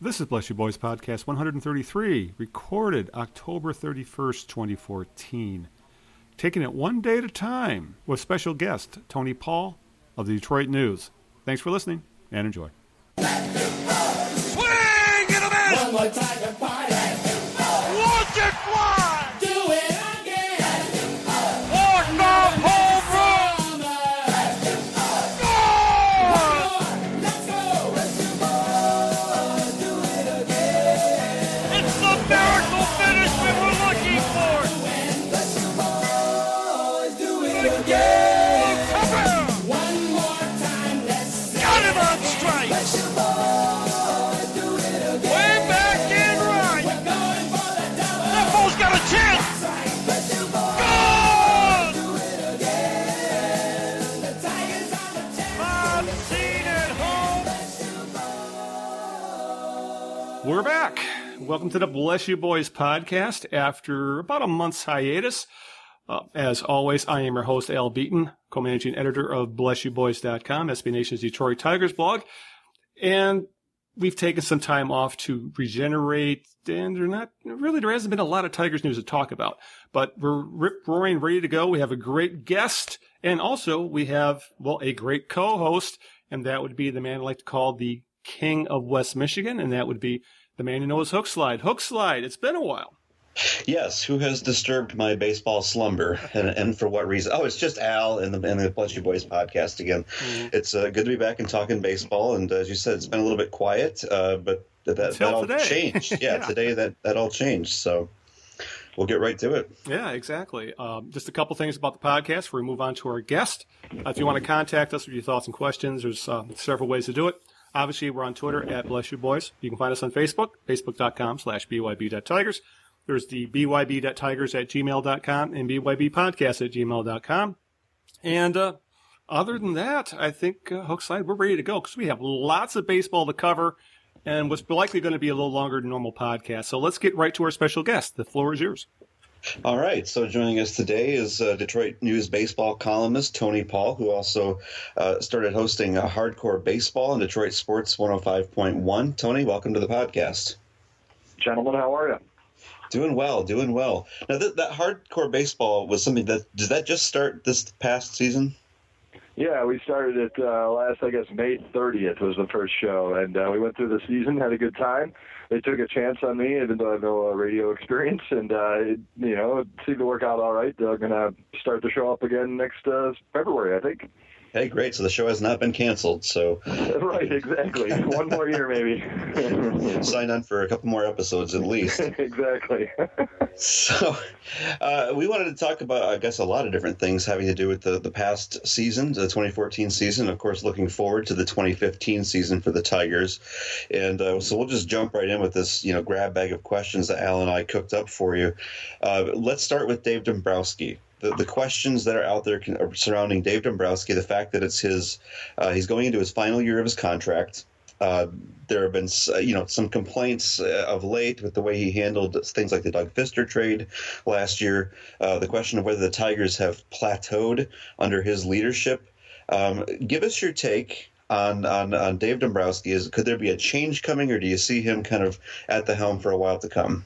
This is Bless You Boys Podcast 133, recorded October 31st, 2014. Taking it one day at a time with special guest Tony Paul of the Detroit News. Thanks for listening and enjoy. Swing and a miss! Welcome to the Bless You Boys podcast after about a month's hiatus. Uh, as always, I am your host, Al Beaton, co-managing editor of BlessYouBoys.com, SB Nation's Detroit Tigers blog. And we've taken some time off to regenerate, and not really there hasn't been a lot of Tigers news to talk about. But we're rip roaring, ready to go. We have a great guest, and also we have well a great co-host, and that would be the man I like to call the King of West Michigan, and that would be the man who knows Hook Slide. Hook Slide. It's been a while. Yes, who has disturbed my baseball slumber, and, and for what reason? Oh, it's just Al and the and the Bless Boys podcast again. It's uh, good to be back and talking baseball. And as you said, it's been a little bit quiet, uh, but that that all today. changed. Yeah, Yeah. today that that all changed. So we'll get right to it. Yeah, exactly. Um, just a couple things about the podcast before we move on to our guest. Uh, if you want to contact us with your thoughts and questions, there's uh, several ways to do it. Obviously, we're on Twitter at Bless You Boys. You can find us on Facebook, facebook.com slash byb.tigers. There's the byb.tigers at gmail.com and bybpodcast at gmail.com. And uh, other than that, I think uh, Hookslide, we're ready to go because we have lots of baseball to cover and what's likely going to be a little longer than normal podcast. So let's get right to our special guest. The floor is yours. All right. So joining us today is uh, Detroit News baseball columnist Tony Paul, who also uh, started hosting uh, Hardcore Baseball on Detroit Sports 105.1. Tony, welcome to the podcast. Gentlemen, how are you? Doing well, doing well. Now that, that hardcore baseball was something that did that just start this past season? Yeah, we started it uh, last, I guess, May 30th was the first show, and uh, we went through the season, had a good time. They took a chance on me, even though I have no uh, radio experience, and uh, it, you know, it seemed to work out all right. They're to start the show up again next uh, February, I think. Hey, great. So the show has not been canceled. So right, exactly. One more year, maybe. sign on for a couple more episodes at least. exactly. So uh, we wanted to talk about, I guess, a lot of different things having to do with the, the past season, the 2014 season. Of course, looking forward to the 2015 season for the Tigers. And uh, so we'll just jump right in with this, you know, grab bag of questions that Al and I cooked up for you. Uh, let's start with Dave Dombrowski. The, the questions that are out there can, are surrounding Dave Dombrowski, the fact that it's his, uh, he's going into his final year of his contract. Uh, there have been, uh, you know, some complaints uh, of late with the way he handled things like the Doug Fister trade last year. Uh, the question of whether the Tigers have plateaued under his leadership. Um, give us your take on, on on Dave Dombrowski. Is could there be a change coming, or do you see him kind of at the helm for a while to come?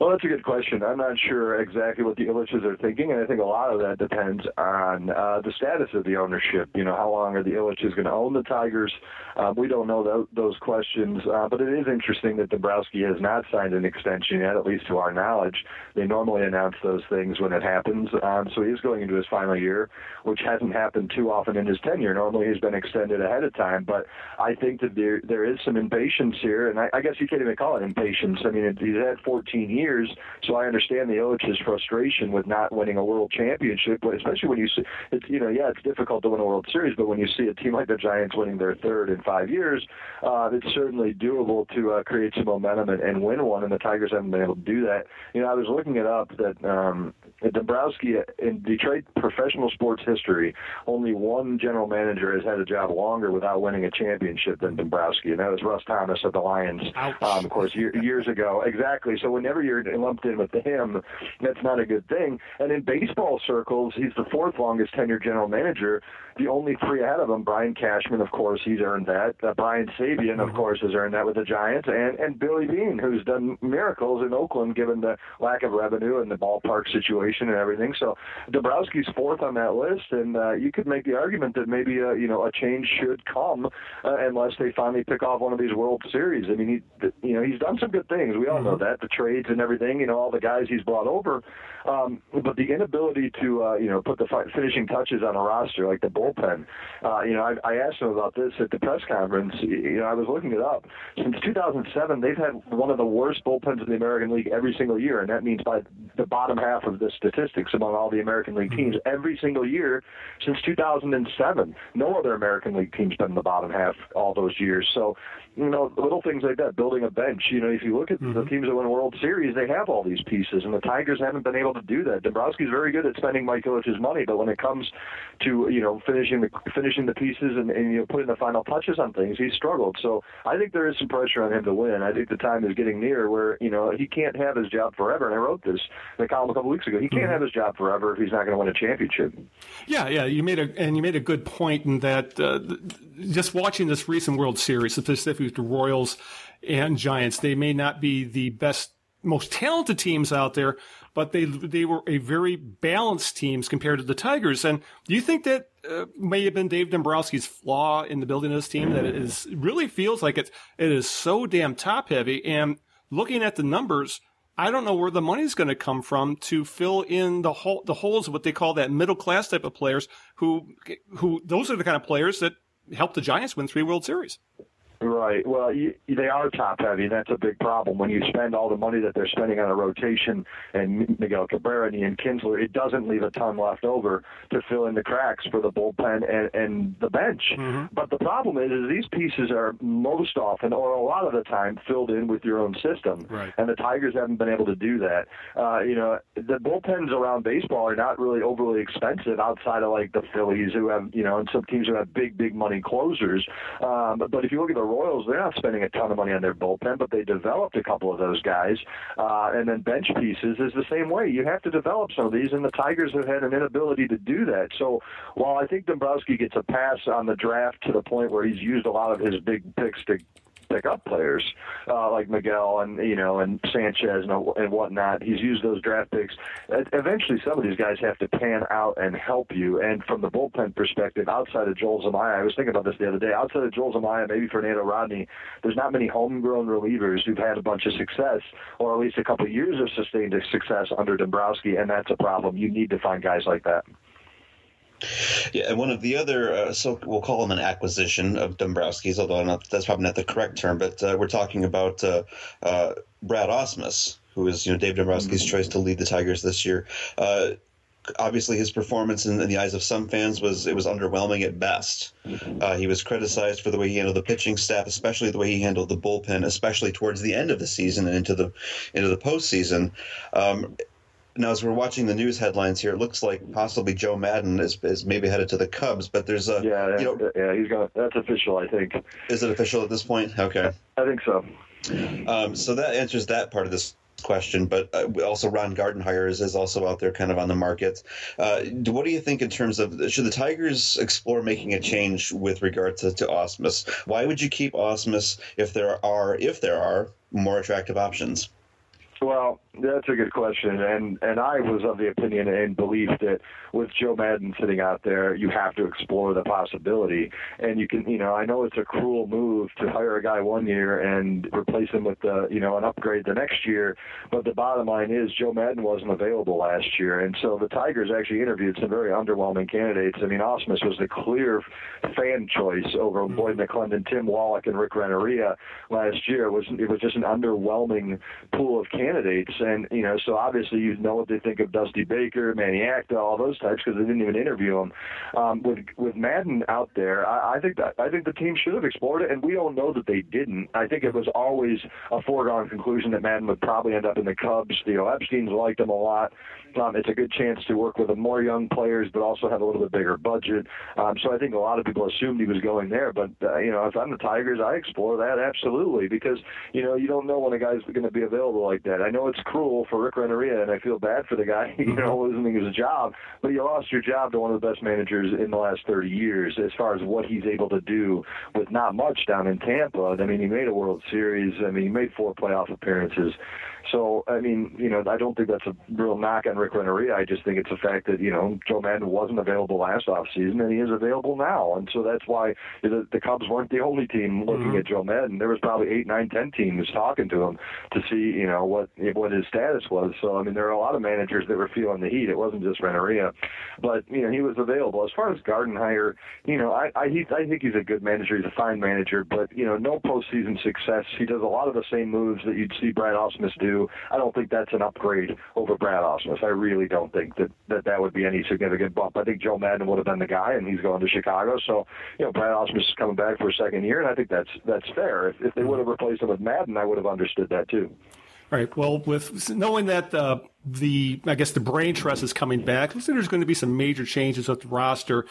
Well, that's a good question. I'm not sure exactly what the Ilitches are thinking, and I think a lot of that depends on uh, the status of the ownership. You know, how long are the Ilitches going to own the Tigers? Um, we don't know tho- those questions, uh, but it is interesting that Dombrowski has not signed an extension yet, at least to our knowledge. They normally announce those things when it happens, um, so he is going into his final year, which hasn't happened too often in his tenure. Normally, he's been extended ahead of time, but I think that there there is some impatience here, and I, I guess you can't even call it impatience. I mean, he's had 14 years years. So I understand the Ilitch's frustration with not winning a world championship, but especially when you see it's you know yeah it's difficult to win a World Series, but when you see a team like the Giants winning their third in five years, uh, it's certainly doable to uh, create some momentum and, and win one. And the Tigers haven't been able to do that. You know I was looking it up that um, Dombrowski in Detroit professional sports history, only one general manager has had a job longer without winning a championship than Dombrowski, and that was Russ Thomas of the Lions. Um, of course, year, years ago. Exactly. So whenever you're lumped in with him. That's not a good thing. And in baseball circles, he's the fourth longest tenured general manager. The only three ahead of him, Brian Cashman, of course, he's earned that. Uh, Brian Sabean, of course, has earned that with the Giants, and and Billy Beane, who's done miracles in Oakland given the lack of revenue and the ballpark situation and everything. So Dombrowski's fourth on that list, and uh, you could make the argument that maybe uh, you know a change should come uh, unless they finally pick off one of these World Series. I mean, he you know he's done some good things. We all know that the trades and everything. You know, all the guys he's brought over, um, but the inability to uh, you know put the fi- finishing touches on a roster like the bullpen. Uh, you know, I, I asked him about this at the press conference. You know, I was looking it up. Since 2007, they've had one of the worst bullpens in the American League every single year, and that means by the bottom half of the statistics among all the American League teams mm-hmm. every single year since 2007. No other American League team's been in the bottom half all those years. So, you know, little things like that, building a bench. You know, if you look at the teams that win World Series, they have all these pieces, and the Tigers haven't been able to do that. Dombrowski's very good at spending Mike Ilitch's money, but when it comes to you know finishing the finishing the pieces and, and you know putting the final touches on things, he's struggled. So I think there is some pressure on him to win. I think the time is getting near where you know he can't have his job forever. And I wrote this in the column a couple weeks ago. He can't have his job forever if he's not going to win a championship. Yeah, yeah, you made a and you made a good point in that uh, just watching this recent World Series, specifically the Royals and Giants, they may not be the best, most talented teams out there, but they they were a very balanced teams compared to the Tigers. And do you think that uh, may have been Dave Dombrowski's flaw in the building of this team that it is really feels like it's it is so damn top heavy and looking at the numbers. I don't know where the money's going to come from to fill in the hole, the holes of what they call that middle class type of players who, who, those are the kind of players that helped the Giants win three World Series. Right. Well, you, they are top heavy, and that's a big problem. When you spend all the money that they're spending on a rotation and Miguel Cabrera and Ian Kinsler, it doesn't leave a ton left over to fill in the cracks for the bullpen and, and the bench. But the problem is, is these pieces are most often, or a lot of the time, filled in with your own system. Right. And the Tigers haven't been able to do that. Uh, you know, the bullpens around baseball are not really overly expensive outside of like the Phillies, who have you know, and some teams who have big, big money closers. Um, but, but if you look at the Royals, they're not spending a ton of money on their bullpen, but they developed a couple of those guys. Uh, and then bench pieces is the same way. You have to develop some of these, and the Tigers have had an inability to do that. So while I think Dombrowski gets a pass on the draft to the point where he's used a lot of his big picks to pick up players uh, like Miguel and you know and Sanchez and, and whatnot. He's used those draft picks. Eventually, some of these guys have to pan out and help you. And from the bullpen perspective, outside of Joel Zumaya, I was thinking about this the other day. Outside of Joel Zumaya, maybe Fernando Rodney, there's not many homegrown relievers who've had a bunch of success, or at least a couple of years of sustained success under Dombrowski, and that's a problem. You need to find guys like that. Yeah, and one of the other, uh, so we'll call him an acquisition of Dombrowski's, although not, that's probably not the correct term, but uh, we're talking about uh, uh, Brad Ausmus, who is you know Dave Dombrowski's choice to lead the Tigers this year. Uh, obviously, his performance in, in the eyes of some fans was it was underwhelming at best. Uh, he was criticized for the way he handled the pitching staff, especially the way he handled the bullpen, especially towards the end of the season and into the into the postseason. Um, now, as we're watching the news headlines here, it looks like possibly Joe Maddon is, is maybe headed to the Cubs, but there's a Yeah, you know, yeah, he's got that's official. I think. is it official at this point? Okay, I think so. um, so that answers that part of this question. But uh, also, Ron Gardenhire is, is also out there, kind of on the market. Uh, what do you think in terms of should the Tigers explore making a change with regard to, to Ausmus? Why would you keep Ausmus if there are if there are more attractive options? Well, that's a good question, and and I was of the opinion and belief that with Joe Maddon sitting out there, you have to explore the possibility, and you can, you know, I know it's a cruel move to hire a guy one year and replace him with the, you know, an upgrade the next year, but the bottom line is Joe Maddon wasn't available last year, and so the Tigers actually interviewed some very underwhelming candidates. I mean, Ausmus was the clear fan choice over Lloyd McClendon, Tim Wallach, and Rick Renteria last year. It was it was just an underwhelming pool of candidates, and you know, so obviously you know what they think of Dusty Baker, Manny Acta, all those types because they didn't even interview him. Um, with with Maddon out there, I, I think that I think the team should have explored it, and we all know that they didn't. I think it was always a foregone conclusion that Maddon would probably end up in the Cubs. Theo Epstein's liked him a lot. Um, it's a good chance to work with more young players, but also have a little bit bigger budget. Um, so I think a lot of people assumed he was going there. But uh, you know, if I'm the Tigers, I explore that absolutely because you know you don't know when a guy's going to be available like that. I know it's cruel for Rick Renteria, and I feel bad for the guy, you know, losing his job. But you lost your job to one of the best managers in the last 30 years, as far as what he's able to do with not much down in Tampa. I mean, he made a World Series. I mean, he made four playoff appearances. So, I mean, you know, I don't think that's a real knock on Rick Renteria. I just think it's the fact that, you know, Joe Maddon wasn't available last offseason and he is available now. And so that's why the, the Cubs weren't the only team mm-hmm. looking at Joe Maddon. There was probably eight, nine, ten teams talking to him to see, you know, what what his status was. So, I mean, there are a lot of managers that were feeling the heat. It wasn't just Renteria. But, you know, he was available. As far as Gardenhire, you know, I, I, he, I think he's a good manager. He's a fine manager, but, you know, no postseason success. He does a lot of the same moves that you'd see Brad Ausmus do. I don't think that's an upgrade over Brad Ausmus. I really don't think that, that that would be any significant bump. I think Joe Maddon would have been the guy, and he's going to Chicago. So, you know, Brad Ausmus is coming back for a second year, and I think that's that's fair. If, if they would have replaced him with Maddon, I would have understood that too. Right. Well, with knowing that uh, the, I guess the brain trust is coming back, looks like there's going to be some major changes with the roster,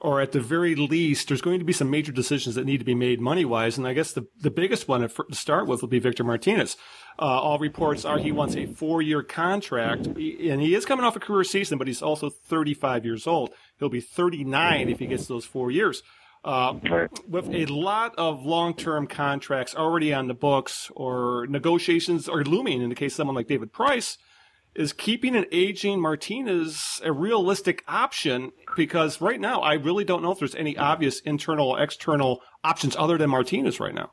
or at the very least, there's going to be some major decisions that need to be made money wise. And I guess the the biggest one to start with will be Victor Martinez. Uh, all reports are he wants a four year contract, and he is coming off a career season, but he's also 35 years old. He'll be 39 if he gets those four years. Uh, with a lot of long-term contracts already on the books or negotiations are looming in the case of someone like David Price, is keeping an aging Martinez a realistic option? Because right now, I really don't know if there's any obvious internal, or external options other than Martinez right now.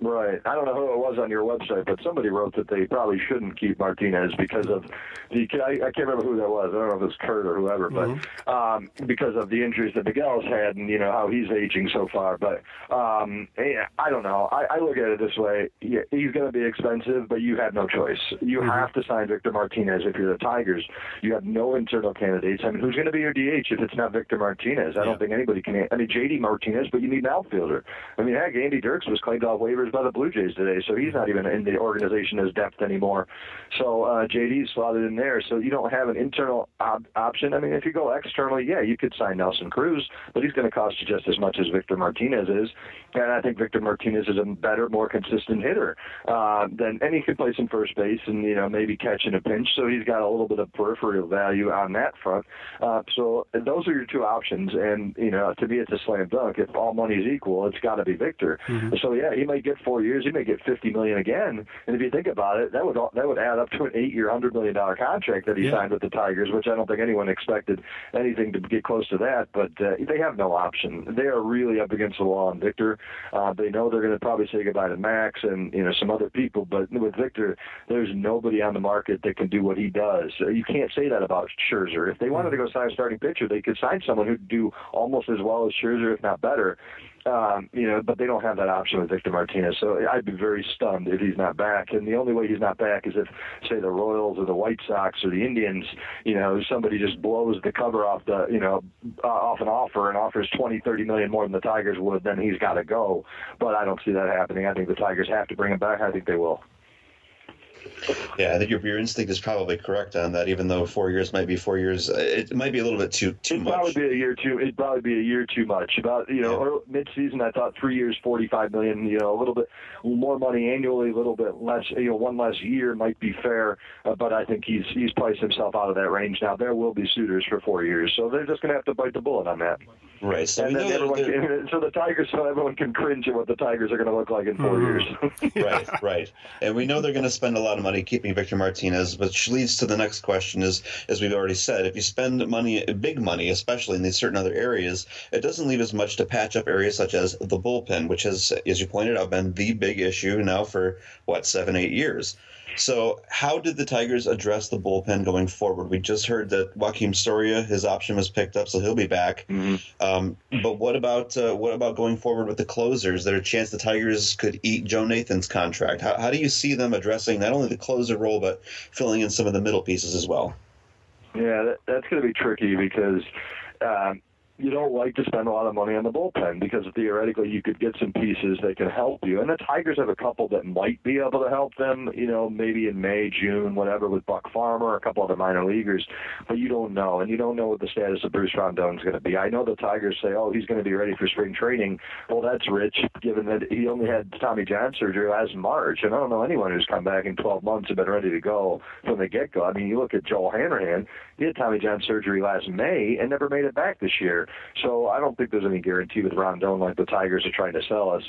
Right. I don't know who it was on your website, but somebody wrote that they probably shouldn't keep Martinez because of the. I, I can't remember who that was. I don't know if it was Kurt or whoever, but um, because of the injuries that Miguel's had and you know how he's aging so far. But um, I don't know. I, I look at it this way: yeah, he's going to be expensive, but you have no choice. You have to sign Victor Martinez if you're the Tigers. You have no internal candidates. I mean, who's going to be your DH if it's not Victor Martinez? I don't think anybody can. I mean, JD Martinez, but you need an outfielder. I mean, heck, Andy Dirks was claimed off waivers by the Blue Jays today, so he's not even in the organization as depth anymore. So uh, JD's slotted in there, so you don't have an internal op- option. I mean, if you go externally, yeah, you could sign Nelson Cruz, but he's going to cost you just as much as Victor Martinez is, and I think Victor Martinez is a better, more consistent hitter uh, than, and he could play some first base and you know maybe catch in a pinch, so he's got a little bit of peripheral value on that front. Uh, so those are your two options, and you know to me it's a slam dunk. If all money's equal, it's got to be Victor. So yeah, he might get four years, he may get fifty million again, and if you think about it, that would that would add up to an eight-year, hundred million dollar contract that he Yeah. signed with the Tigers, which I don't think anyone expected anything to get close to that. But uh, they have no option. They are really up against the wall on Victor. Uh, they know they're going to probably say goodbye to Max and you know some other people, but with Victor, there's nobody on the market that can do what he does. You can't say that about Scherzer. If they wanted to go sign a starting pitcher, they could sign someone who'd do almost as well as Scherzer, if not better. Um, you know, but they don't have that option with Victor Martinez. So I'd be very stunned if he's not back. And the only way he's not back is if, say, the Royals or the White Sox or the Indians, you know, somebody just blows the cover off the, you know, uh, off an offer and offers twenty, thirty million more than the Tigers would, then he's got to go. But I don't see that happening. I think the Tigers have to bring him back. I think they will. Yeah, I think your, your instinct is probably correct on that. Even though four years might be four years, it might be a little bit too too It'd probably much. be a year too. It'd probably be a year too much. About you know, Yeah. or mid-season, I thought three years, forty-five million. You know, a little bit more money annually, a little bit less. You know, one less year might be fair. Uh, but I think he's he's priced himself out of that range now. There will be suitors for four years, so they're just going to have to bite the bullet on that. Right. So and then everyone, can, so the Tigers, so everyone can cringe at what the Tigers are going to look like in 4 Mhm. years. right, right. And we know they're going to spend a lot of money keeping Victor Martinez, which leads to the next question is, as we've already said, if you spend money, big money, especially in these certain other areas, it doesn't leave as much to patch up areas such as the bullpen, which has, as you pointed out, been the big issue now for, what, seven, eight years. So, how did the Tigers address the bullpen going forward? We just heard that Joakim Soria, his option was picked up, so he'll be back. Um, but what about uh, what about going forward with the closers? Is there a chance the Tigers could eat Joe Nathan's contract? How, how do you see them addressing not only the closer role but filling in some of the middle pieces as well? Yeah, that, that's going to be tricky because um, you don't like to spend a lot of money on the bullpen because theoretically you could get some pieces that can help you. And the Tigers have a couple that might be able to help them, you know, maybe in May, June, whatever, with Buck Farmer, a couple other minor leaguers. But you don't know, and you don't know what the status of Bruce Rondon is going to be. I know the Tigers say, oh, he's going to be ready for spring training. Well, that's rich, given that he only had Tommy John surgery last March, and I don't know anyone who's come back in 12 months and been ready to go from the get-go. I mean, you look at Joel Hanrahan, had Tommy John surgery last May and never made it back this year. So I don't think there's any guarantee with Rondon like the Tigers are trying to sell us.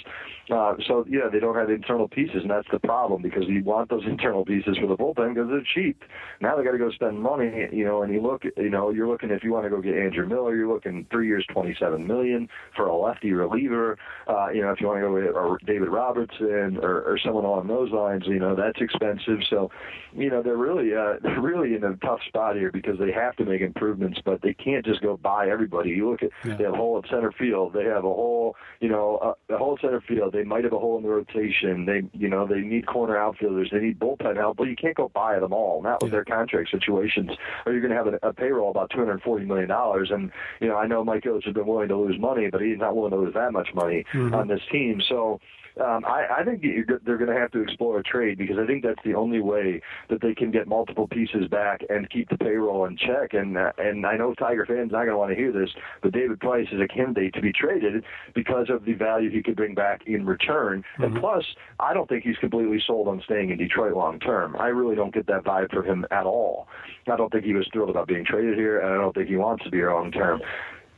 Uh, so yeah, they don't have internal pieces, and that's the problem because you want those internal pieces for the bullpen because they're cheap. Now they got to go spend money, you know. And you look, you know, you're looking if you want to go get Andrew Miller, you're looking three years, twenty-seven million for a lefty reliever. Uh, you know, if you want to go get David Robertson or, or someone along those lines, you know, that's expensive. So, you know, they're really uh, they're really in a tough spot here because they have to make improvements, but they can't just go buy everybody. You look at Yeah. they have a hole at center field. They have a hole, you know, uh, a hole at center field. They might have a hole in the rotation. They, you know, they need corner outfielders. They need bullpen help. But you can't go buy them all. Not with Yeah. their contract situations. Or you're going to have a, a payroll about 240 million dollars. And you know, I know Mike Ilitch has been willing to lose money, but he's not willing to lose that much money on this team. So. Um, I, I think they're going to have to explore a trade because I think that's the only way that they can get multiple pieces back and keep the payroll in check. And uh, and I know Tiger fans not going to want to hear this, but David Price is a candidate to be traded because of the value he could bring back in return. And plus, I don't think he's completely sold on staying in Detroit long term. I really don't get that vibe from him at all. I don't think he was thrilled about being traded here, and I don't think he wants to be here long term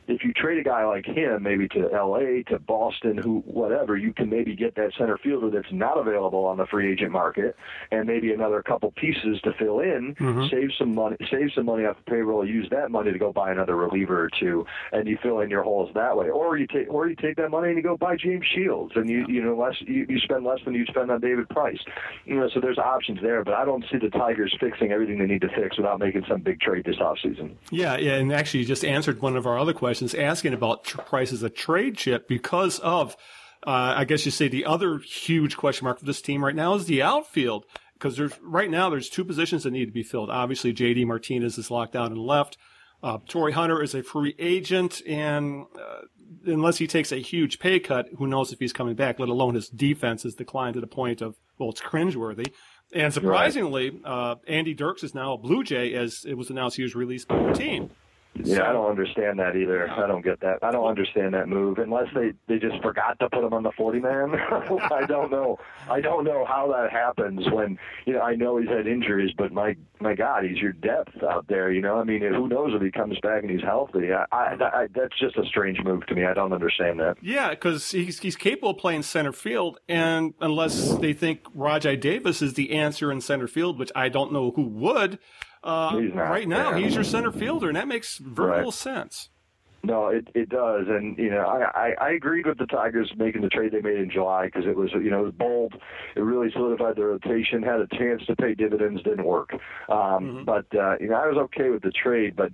if you trade a guy like him, maybe to L.A., to Boston, who whatever, you can maybe get that center fielder that's not available on the free agent market, and maybe another couple pieces to fill in, mm-hmm. save some money, save some money off the payroll, use that money to go buy another reliever or two, and you fill in your holes that way. Or you take, or you take that money and you go buy James Shields, and you you know less you, you spend less than you spend on David Price. You know, so there's options there, but I don't see the Tigers fixing everything they need to fix without making some big trade this offseason. Yeah, yeah, and actually, you just answered one of our other questions, asking about tr- Price as a trade chip because of, uh, I guess you say, the other huge question mark for this team right now is the outfield. Because there's right now there's two positions that need to be filled. Obviously, J.D. Martinez is locked out and left. Uh, Torii Hunter is a free agent, and uh, unless he takes a huge pay cut, who knows if he's coming back? Let alone his defense has declined to the point of well, it's cringeworthy. And surprisingly, uh, Andy Dirks is now a Blue Jay, as it was announced he was released by the team. Yeah, I don't understand that either. I don't get that. I don't understand that move unless they they just forgot to put him on the 40 man. I don't know. I don't know how that happens when you know I know he's had injuries, but my my God, he's your depth out there. You know, I mean, who knows if he comes back and he's healthy? I, I, I that's just a strange move to me. I don't understand that. Yeah, because he's, he's capable of playing center field, and unless they think Rajai Davis is the answer in center field, which I don't know who would, uh, right now yeah. he's your center fielder, and that makes very Right. little sense. No, it it does, and you know I, I I agreed with the Tigers making the trade they made in July because it was you know it was bold, it really solidified their rotation, had a chance to pay dividends, didn't work. Um, But uh, you know I was okay with the trade, but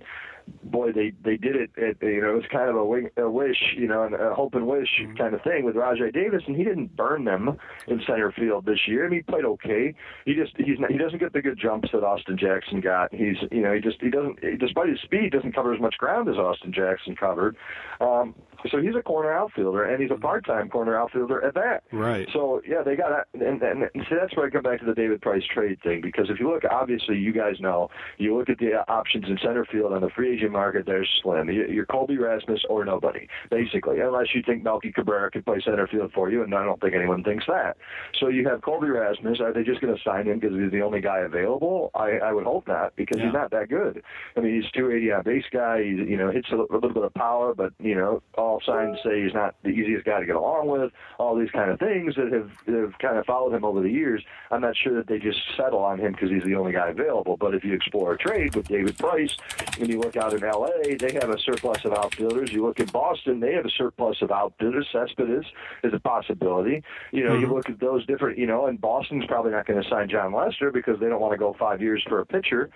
boy they they did it. it you know it was kind of a, wing, a wish, you know, and a hope and wish kind of thing with Rajai Davis, and he didn't burn them in center field this year. I mean he played okay. He just he's not, he doesn't get the good jumps that Austin Jackson got. He's you know he just he doesn't despite his speed doesn't cover as much ground as Austin Jackson covered. Um, so he's a corner outfielder, and he's a part-time corner outfielder at that. Right. So yeah, they got that, and, and, and see that's where I come back to the David Price trade thing because if you look, obviously you guys know, you look at the options in center field on the free agent market, they're slim. You- You're Colby Rasmus or nobody, basically, unless you think Melky Cabrera could play center field for you, and I don't think anyone thinks that. So you have Colby Rasmus. Are they just going to sign him because he's the only guy available? I, I would hope not because Yeah. he's not that good. I mean, he's 280 on base guy. He's you know hits a, a little bit of power, but you know all signs say he's not the easiest guy to get along with. All these kind of things that have have kind of followed him over the years. I'm not sure that they just settle on him because he's the only guy available. But if you explore a trade with David Price, when you look out in L.A., they have a surplus of outfielders. You look at Boston, they have a surplus of outfielders. Cespedes is a possibility. You know, you mm-hmm. look at those different. You know, and Boston's probably not going to sign Jon Lester because they don't want to go five years for a pitcher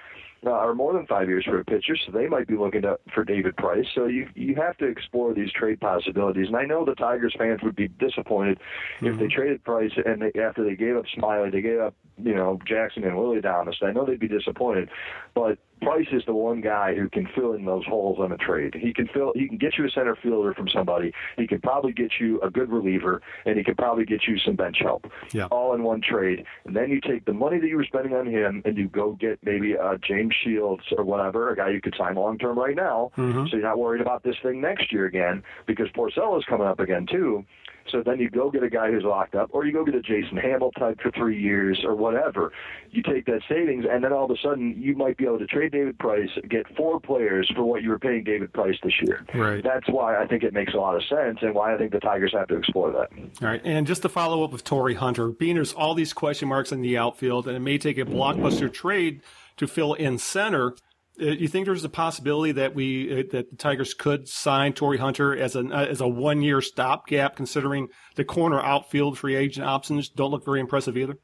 uh, or more than five years for a pitcher, so they might be looking to, for David Price. So you you have to explore these trade possibilities. And I know the Tigers fans would be disappointed if they traded Price and they, after they gave up Smyly, they gave up you know Jackson and Willie Thomas. I know they'd be disappointed, but Price is the one guy who can fill in those holes on a trade. He can fill. He can get you a center fielder from somebody. He can probably get you a good reliever, and he can probably get you some bench help. Yeah. All in one trade. And then you take the money that you were spending on him, and you go get maybe uh, James Shields or whatever, a guy you could sign long term right now. Mm-hmm. So you're not worried about this thing next year again because Porcello's coming up again too. So then you go get a guy who's locked up, or you go get a Jason Hammel type for three years or whatever. You take that savings, and then all of a sudden you might be able to trade David Price, get four players for what you were paying David Price this year. Right. That's why I think it makes a lot of sense, and why I think the Tigers have to explore that. All right, and just to follow up with Torii Hunter, being there's all these question marks in the outfield, and it may take a blockbuster trade to fill in center. Uh, You think there's a possibility that we uh, that the Tigers could sign Torii Hunter as an uh, as a one year stopgap, considering the corner outfield free agent options don't look very impressive either.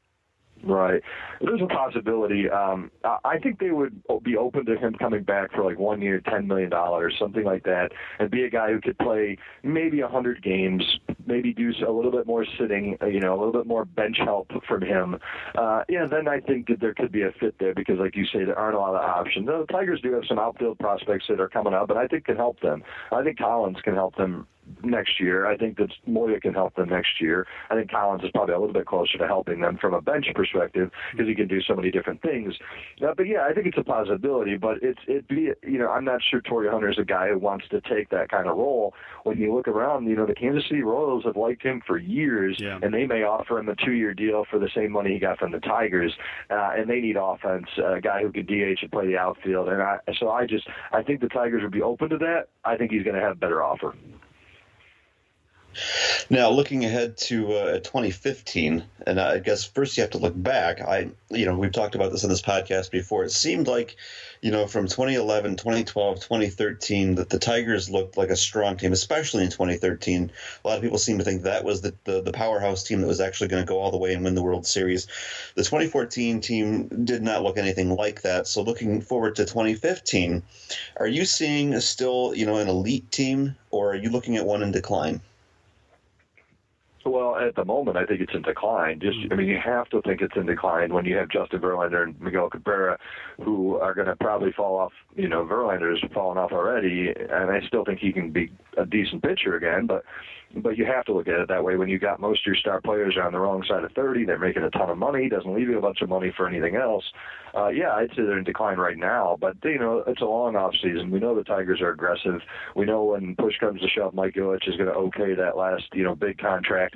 Right. There's a possibility. Um, I think they would be open to him coming back for like one year, ten million dollars, something like that, and be a guy who could play maybe a hundred games, maybe do a little bit more sitting, uh, you know, a little bit more bench help from him. Uh, yeah, then I think that there could be a fit there because, like you say, there aren't a lot of options. The Tigers do have some outfield prospects that are coming up, but I think can help them. I think Collins can help them next year. I think that Moya can help them next year. I think Collins is probably a little bit closer to helping them from a bench perspective because he can do so many different things. Uh, but yeah, I think it's a possibility. But it's it be you know I'm not sure Torii Hunter is a guy who wants to take that kind of role. When you look around, you know the Kansas City Royals have liked him for years, Yeah. and they may offer him a two-year deal for the same money he got from the Tigers. Uh, and they need offense, a guy who could DH and play the outfield. And I so I just I think the Tigers would be open to that. I think he's going to have a better offer. Now, looking ahead to uh, 2015, and I guess first you have to look back. I, you know, we've talked about this on this podcast before. It seemed like, you know, from 2011, 2012, 2013, that the Tigers looked like a strong team, especially in 2013. A lot of people seem to think that was the, the, the powerhouse team that was actually going to go all the way and win the World Series. The 2014 team did not look anything like that. So, looking forward to 2015, are you seeing still, you know, an elite team, or are you looking at one in decline? Well, at the moment, I think it's in decline. Just, I mean, you mm-hmm. have to think it's in decline when you have Justin Verlander and Miguel Cabrera, who are going to probably fall off. You know, Verlander's fallen off already, and I still think he can be a decent pitcher again. But, but you have to look at it that way. When you got most of your star players on the wrong side of 30, they're making a ton of money. Doesn't leave you a bunch of money for anything else. Uh, yeah, I'd say they're in decline right now. But you know, it's a long off season. We know the Tigers are aggressive. We know when push comes to shove, Mike Ilitch is going to okay that last you know big contract.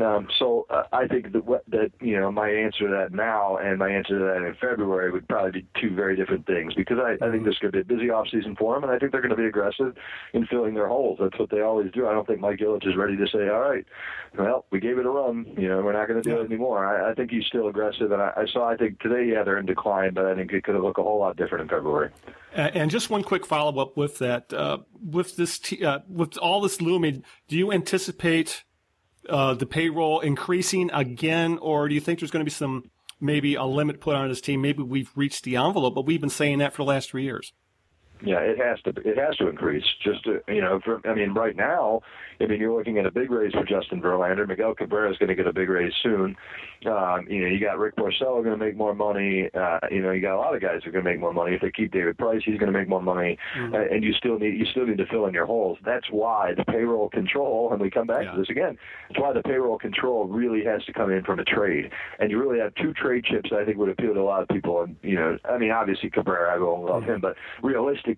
Um, so uh, I think that, what- that you know my answer to that now and my answer to that in February would probably be two very different things because I, I think this could be a busy off season for them and I think they're going to be aggressive in filling their holes. That's what they always do. I don't think Mike Ilitch is ready to say, all right, well we gave it a run. You know we're not going to do it anymore. I, I think he's still aggressive and I, I saw I think today yeah they're in decline, but I think it could have looked a whole lot different in February. And just one quick follow up with that, uh, with this, t- uh, with all this looming, do you anticipate uh, the payroll increasing again, or do you think there's going to be some maybe a limit put on this team? Maybe we've reached the envelope, but we've been saying that for the last three years. Yeah, it has to. It has to increase. Just to, you know, for, I mean, right now, I mean, you're looking at a big raise for Justin Verlander. Miguel Cabrera is going to get a big raise soon. Um, you know, you got Rick Porcello going to make more money. Uh, you know, you got a lot of guys who are going to make more money. If they keep David Price, he's going to make more money. Uh, and you still need you still need to fill in your holes. That's why the payroll control, and we come back Yeah. to this again. That's why the payroll control really has to come in from a trade. And you really have two trade chips that I think would appeal to a lot of people. And you know, I mean, obviously Cabrera, I will love him, but realistically,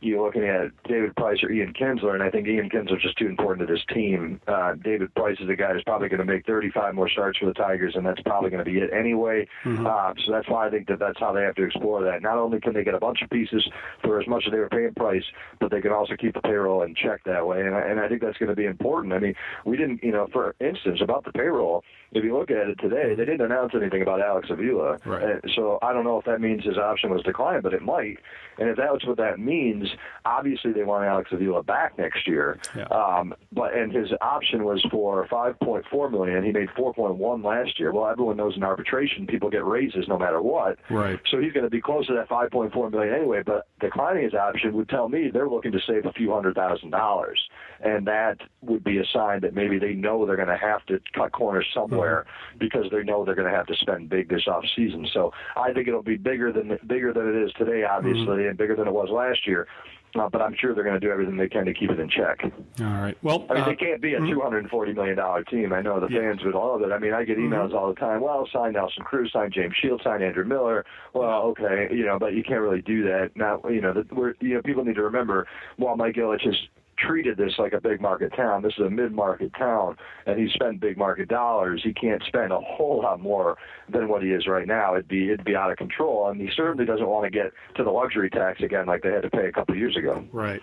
you're looking at David Price or Ian Kinsler, and I think Ian Kinsler's just too important to this team. Uh, David Price is a guy who's probably going to make 35 more starts for the Tigers, and that's probably going to be it anyway. Uh, so that's why I think that that's how they have to explore that. Not only can they get a bunch of pieces for as much as they were paying Price, but they can also keep the payroll in check that way, and I, and I think that's going to be important. I mean, we didn't, you know, for instance, about the payroll. If you look at it today, they didn't announce anything about Alex Avila. Right. So I don't know if that means his option was declined, but it might. And if that's what that means, obviously they want Alex Avila back next year. Yeah. Um, but and his option was for 5.4 million. He made 4.1 last year. Well, everyone knows in arbitration people get raises no matter what. Right. So he's going to be close to that 5.4 million anyway. But declining his option would tell me they're looking to save a few hundred thousand dollars, and that would be a sign that maybe they know they're going to have to cut corners somewhere anywhere because they know they're going to have to spend big this off season. So I think it'll be bigger than bigger than it is today, obviously, and bigger than it was last year. Uh, but I'm sure they're going to do everything they can to keep it in check. All right. Well, I mean, uh, they can't be a and forty million dollar team. I know the Yeah. fans would love it. I mean, I get emails all the time. Well, sign Nelson Cruz, sign James Shields, sign Andrew Miller. Well, okay, you know, but you can't really do that. Now, you know, that we're you know, people need to remember while Mike Ilitch has treated this like a big market town, this is a mid market town, and he spent big market dollars. He can't spend a whole lot more than what he is right now. It'd be it'd be out of control, and he certainly doesn't want to get to the luxury tax again like they had to pay a couple of years ago. Right.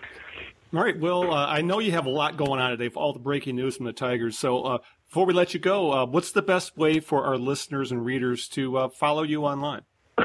All right. Well, uh, I know you have a lot going on today for all the breaking news from the Tigers. So uh, before we let you go, uh, what's the best way for our listeners and readers to uh, follow you online?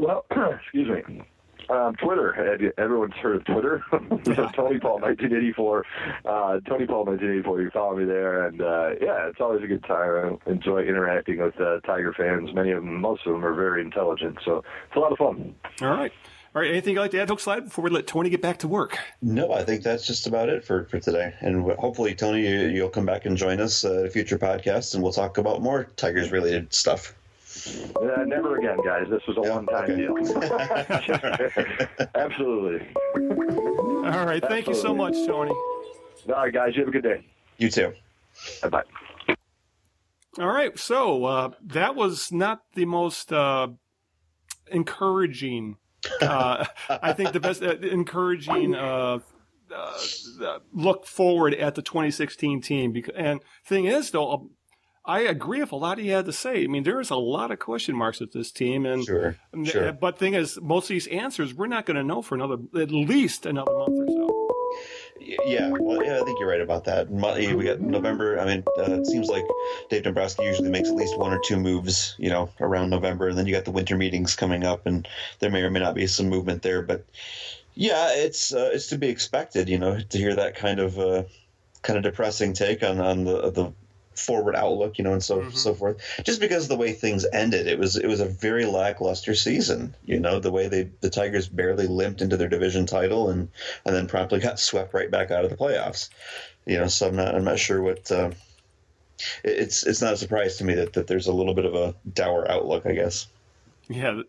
Well, excuse me. Um, Twitter. Have Everyone's heard of Twitter. Tony Paul, 1984. Uh, Tony Paul, 1984. You follow me there, and uh, yeah, it's always a good time. I enjoy interacting with uh, Tiger fans. Many of them, most of them, are very intelligent, so it's a lot of fun. All right. All right. Anything you'd like to add, Hook Slide, before we let Tony get back to work? No, I think that's just about it for, for today. And hopefully, Tony, you, you'll come back and join us uh, at a future podcast, and we'll talk about more Tigers related stuff. Uh, never again, guys. This was a Yeah, one-time okay. deal. Absolutely. All right. Thank you so much, Tony. All right, guys. You have a good day. You too. Bye. Bye. All right. So uh, that was not the most uh, encouraging. Uh, I think the best uh, encouraging uh, uh, look forward at the 2016 team. Because, and thing is, though, I agree with a lot he had to say. I mean, there is a lot of question marks with this team, and Sure. Sure. but thing is, most of these answers we're not going to know for another at least another month or so. Yeah, well, yeah, I think you're right about that. We got November. I mean, uh, it seems like Dave Dombrowski usually makes at least one or two moves, you know, around November, and then you got the winter meetings coming up, and there may or may not be some movement there. But yeah, it's uh, it's to be expected, you know, to hear that kind of uh, kind of depressing take on on the the forward outlook, you know, and so so forth. Just because of the way things ended, it was it was a very lackluster season. You know, the way they the Tigers barely limped into their division title and and then promptly got swept right back out of the playoffs. You know, so I'm not I'm not sure what. Uh, it- it's it's not a surprise to me that, that there's a little bit of a dour outlook, I guess. Yeah,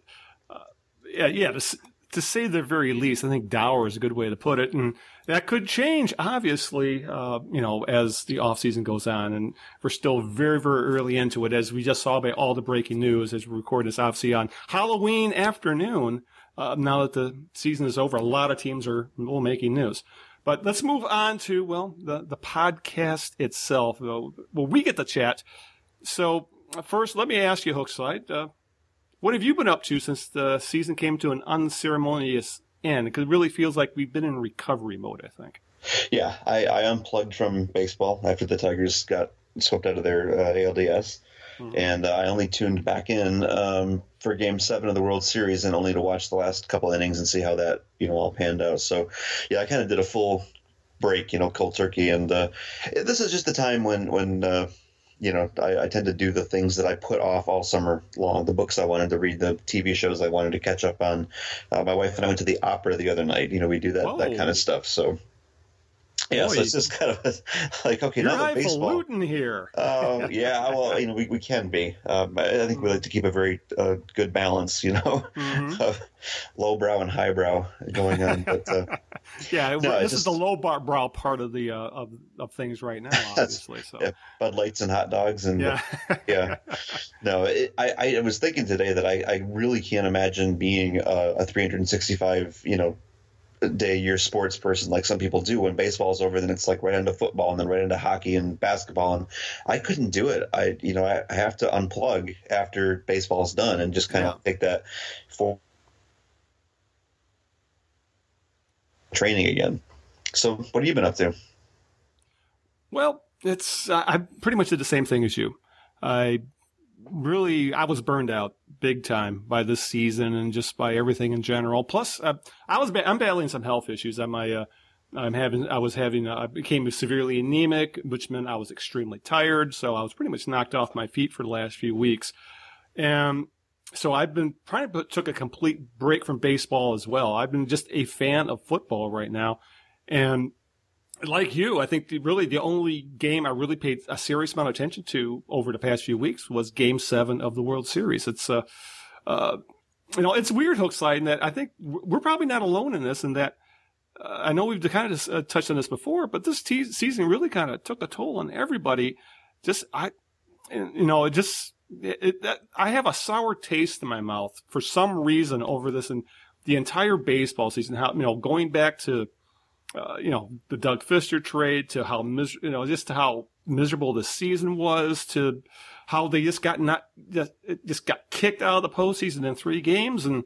uh, yeah, yeah. To, s- to say the very least, I think dour is a good way to put it, and that could change, obviously, uh, you know, as the off season goes on, and we're still very, very early into it, as we just saw by all the breaking news as we record this obviously on Halloween afternoon. Uh, now that the season is over, a lot of teams are well, making news. But let's move on to well the the podcast itself. Well, we get the chat. So first, let me ask you, Hookslide. Uh, what have you been up to since the season came to an unceremonious end? Because it really feels like we've been in recovery mode, I think. Yeah, I, I unplugged from baseball after the Tigers got swept out of their uh, ALDS, and uh, I only tuned back in um, for Game Seven of the World Series, and only to watch the last couple innings and see how that you know all panned out. So, yeah, I kind of did a full break, you know, cold turkey, and uh, this is just the time when when. Uh, you know, I, I tend to do the things that I put off all summer long. The books I wanted to read, the TV shows I wanted to catch up on. Uh, my wife and I went to the opera the other night. You know, we do that that kind of stuff. So, yeah, Boy. so it's just kind of like okay, You're now that baseball. here. Uh, yeah, well, you know, we, we can be. Um, I think we like to keep a very uh, good balance, you know, Mhm. of lowbrow and highbrow going on. But uh, Yeah, No, this it's is the low brow part of the uh, of of things right now, obviously. So yeah, Bud Lights and hot dogs and yeah, yeah. No, it, I, I was thinking today that I, I really can't imagine being a, a 365, you know, day a year sports person like some people do. When baseball's over, then it's like right into football and then right into hockey and basketball. And I couldn't do it. I, you know, I, I have to unplug after baseball's done and just kind Yeah. of take that for training again. So, what have you been up to? Well, it's uh, I pretty much did the same thing as you. I really I was burned out big time by this season and just by everything in general. Plus, uh, I was ba- I'm battling some health issues. I'm uh, I'm having I was having uh, I became severely anemic, which meant I was extremely tired. So I was pretty much knocked off my feet for the last few weeks, and so I've been trying to took a complete break from baseball as well. I've been just a fan of football right now, and like you, I think the, really the only game I really paid a serious amount of attention to over the past few weeks was Game Seven of the World Series. It's uh, uh, you know, it's weird, Hookslide, in that I think we're probably not alone in this, in that uh, I know we've kind of uh, touched on this before, but this te- season really kind of took a toll on everybody. Just I, you know, it just it, it, that, I have a sour taste in my mouth for some reason over this and the entire baseball season. How you know, going back to uh, you know the Doug Fister trade to how mis- you know just how miserable the season was to how they just got not just, just got kicked out of the postseason in three games and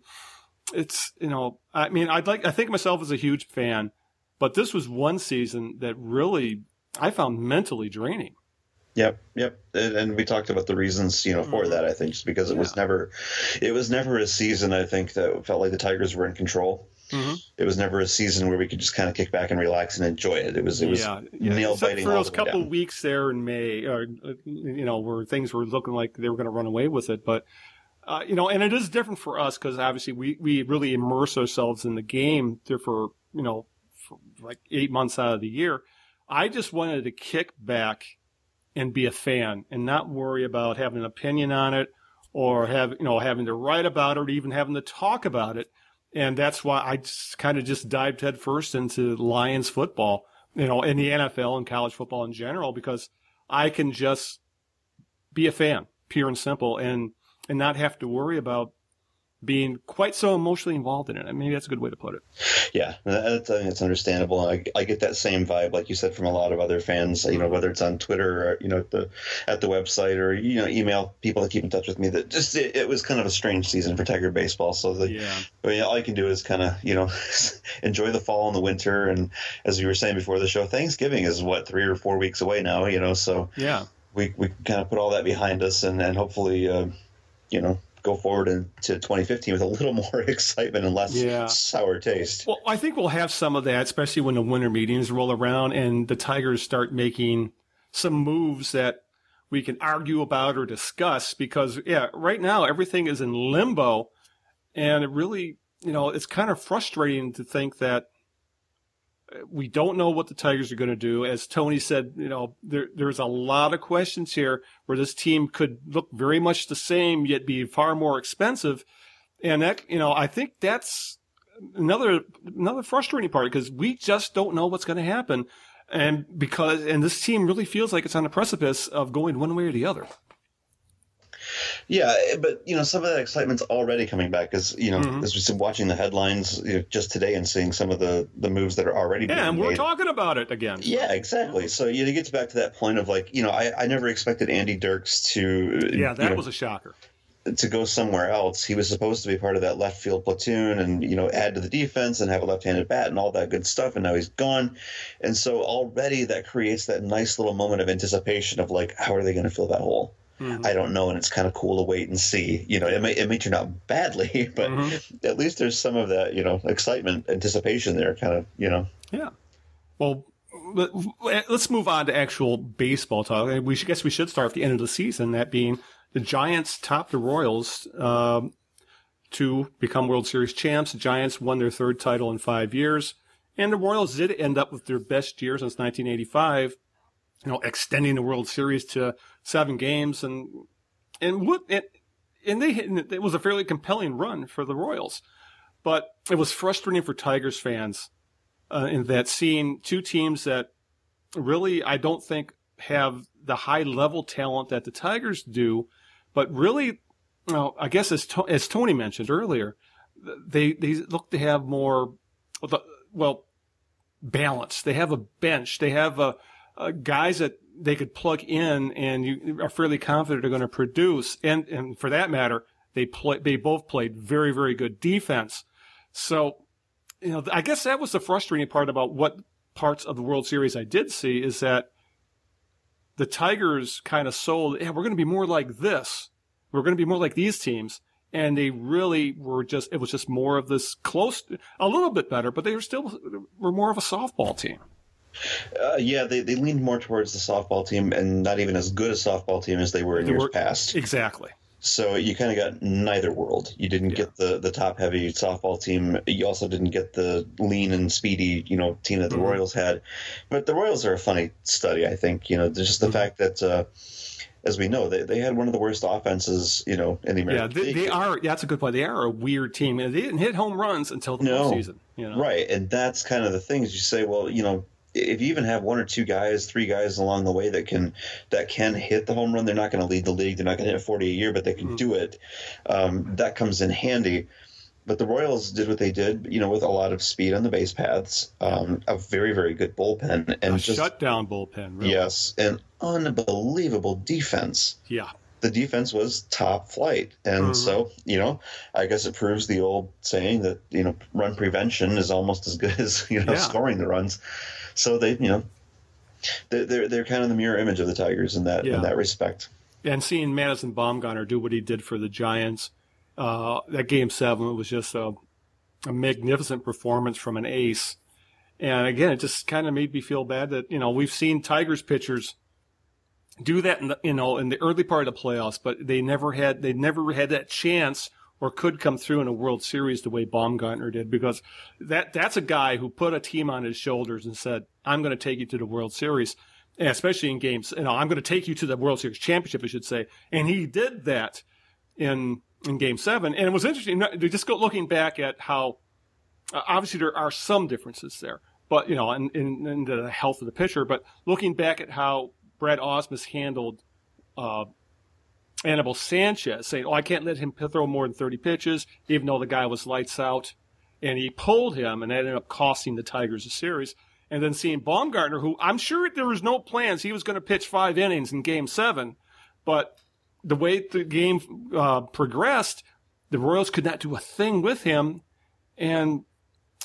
it's you know I mean I'd like I think myself as a huge fan, but this was one season that really I found mentally draining. Yep, yep, and, we talked about the reasons, you know, for that. I think just because it was Mm-hmm. Never, it was never a season. I think that felt like the Tigers were in control. Mm-hmm. It was never a season where we could just kind of kick back and relax and enjoy it. It was, it was yeah, yeah. nail Except biting for those couple down. weeks there in May, or you know, where things were looking like they were going to run away with it. But uh, you know, and it is different for us because obviously we we really immerse ourselves in the game there for you know for like eight months out of the year. I just wanted to kick back and be a fan and not worry about having an opinion on it or have you know having to write about it or even having to talk about it. And that's why I kind of just dived headfirst into Lions football, you know, in the NFL and college football in general, because I can just be a fan, pure and simple, and and not have to worry about being quite so emotionally involved in it. Maybe that's a good way to put it. Yeah, that's, I it's understandable. I, I get that same vibe, like you said, from a lot of other fans. You know, whether it's on Twitter or you know at the at the website or you know email people that keep in touch with me. That just it, it was kind of a strange season for Tiger baseball. So the, Yeah. I mean, all I can do is kind of you know enjoy the fall and the winter. And as we were saying before the show, Thanksgiving is what three or four weeks away now. You know, so Yeah. we we kind of put all that behind us and and hopefully uh, you know go forward into 2015 with a little more excitement and less Yeah. sour taste. Well, I think we'll have some of that, especially when the winter meetings roll around and the Tigers start making some moves that we can argue about or discuss. Because, yeah, right now everything is in limbo. And it really, you know, it's kind of frustrating to think that we don't know what the Tigers are going to do. As Tony said, you know, there, there's a lot of questions here where this team could look very much the same, yet be far more expensive. And that, you know, I think that's another, another frustrating part because we just don't know what's going to happen. And because, and this team really feels like it's on the precipice of going one way or the other. Yeah, but you know some of that excitement's already coming back because you know Mhm. as we've been watching the headlines you know, just today and seeing some of the the moves that are already being Yeah, and we're made. talking about it again. Yeah, exactly. So you know, it gets back to that point of like, you know, I, I never expected Andy Dirks to Yeah, that you know, was a shocker. to go somewhere else. He was supposed to be part of that left field platoon and you know add to the defense and have a left-handed bat and all that good stuff. And now he's gone, and so already that creates that nice little moment of anticipation of like, how are they going to fill that hole? Mhm. I don't know, and it's kind of cool to wait and see. You know, it may it may turn out badly, but Mhm. at least there's some of that you know excitement, anticipation there. Kind of you know. Yeah. Well, let- let's move on to actual baseball talk. We should, guess we should start at the end of the season, that being the Giants topped the Royals um, to become World Series champs. The Giants won their third title in five years, and the Royals did end up with their best year since 1985. You know, extending the World Series to seven games, and and what it, and they hit- it was a fairly compelling run for the Royals, but it was frustrating for Tigers fans uh, in that seeing two teams that really I don't think have the high level talent that the Tigers do, but really, well, I guess as to- as Tony mentioned earlier, they they look to have more well balance. They have a bench. They have a, a guys that they could plug in and you are fairly confident are going to produce. And and for that matter, they play they both played very very good defense. So you know, I guess that was the frustrating part about what parts of the World Series I did see is that the Tigers kind of sold, yeah, we're going to be more like this. We're going to be more like these teams. And they really were just, it was just more of this close, a little bit better, but they were still, were more of a softball team. Uh, yeah, they, they leaned more towards the softball team and not even as good a softball team as they were in They years were- past. Exactly. So you kind of got neither world. You didn't get the the top heavy softball team. You also didn't get the lean and speedy, you know, team that the Mhm. Royals had. But the Royals are a funny study. I think you know, there's just the Mhm. fact that. Uh, as we know, they, they had one of the worst offenses, you know, in the Yeah, American they, League. they are. That's a good point. They are a weird team, and they didn't hit home runs until the No. postseason. You know, Right, and that's kind of the things you say. Well, you know, if you even have one or two guys, three guys along the way that can that can hit the home run, they're not going to lead the league. They're not going to hit forty a year, but they can Mhm. do it. Um, that comes in handy. But the Royals did what they did, you know, with a lot of speed on the base paths, um, a very, very good bullpen, and a just shutdown bullpen. Really. yes, an unbelievable defense Yeah. the defense was top flight. And Mhm. so, you know, I guess it proves the old saying that, you know, run prevention is almost as good as, you know, Yeah. scoring the runs. So they, you know, they're, they're, they're kind of the mirror image of the Tigers in that, Yeah. in that respect. and seeing Madison Bumgarner do what he did for the Giants, uh, that game seven it was just a, a magnificent performance from an ace. And again, it just kind of made me feel bad that you know we've seen Tigers pitchers do that in the, you know in the early part of the playoffs, but they never had they never had that chance or could come through in a World Series the way Bumgarner did because that that's a guy who put a team on his shoulders and said, "I'm going to take you to the World Series." Especially in games, you know, I'm going to take you to the World Series championship, I should say. And he did that in in Game Seven, and it was interesting. Just go looking back at how uh, obviously there are some differences there, but you know, in, in, in the health of the pitcher. But looking back at how Brad Ausmus handled uh, Anibal Sanchez, saying, "Oh, I can't let him throw more than 30 pitches," even though the guy was lights out, and he pulled him, and that ended up costing the Tigers a series. And then seeing Bumgarner, who I'm sure there was no plans he was going to pitch five innings in Game Seven, but the way the game uh, progressed, the Royals could not do a thing with him, and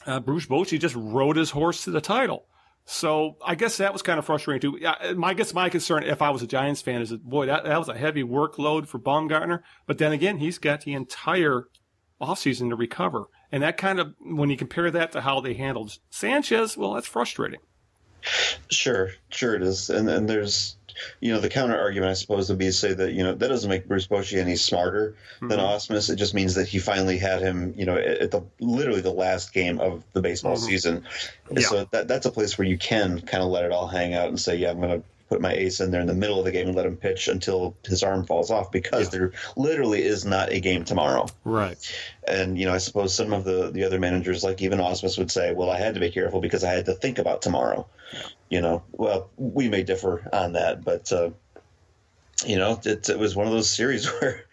uh, Bruce Bochy just rode his horse to the title. So I guess that was kind of frustrating too. Uh, my I guess my concern, if I was a Giants fan, is that boy, that, that was a heavy workload for Bumgarner. But then again, he's got the entire offseason to recover, and that kind of when you compare that to how they handled Sanchez, well, that's frustrating. Sure, sure it is. And and there's you know, the counter argument I suppose would be to say that, you know, that doesn't make Bruce Bochy any smarter than Mhm. Ausmus. It just means that he finally had him, you know, at the literally the last game of the baseball Mhm. season. Yeah. So that that's a place where you can kind of let it all hang out and say, yeah, I'm going to put my ace in there in the middle of the game and let him pitch until his arm falls off because Yeah. there literally is not a game tomorrow. Right. And you know, I suppose some of the the other managers, like even Ausmus, would say, "Well, I had to be careful because I had to think about tomorrow." You know, well, we may differ on that, but uh, you know, it, it was one of those series where,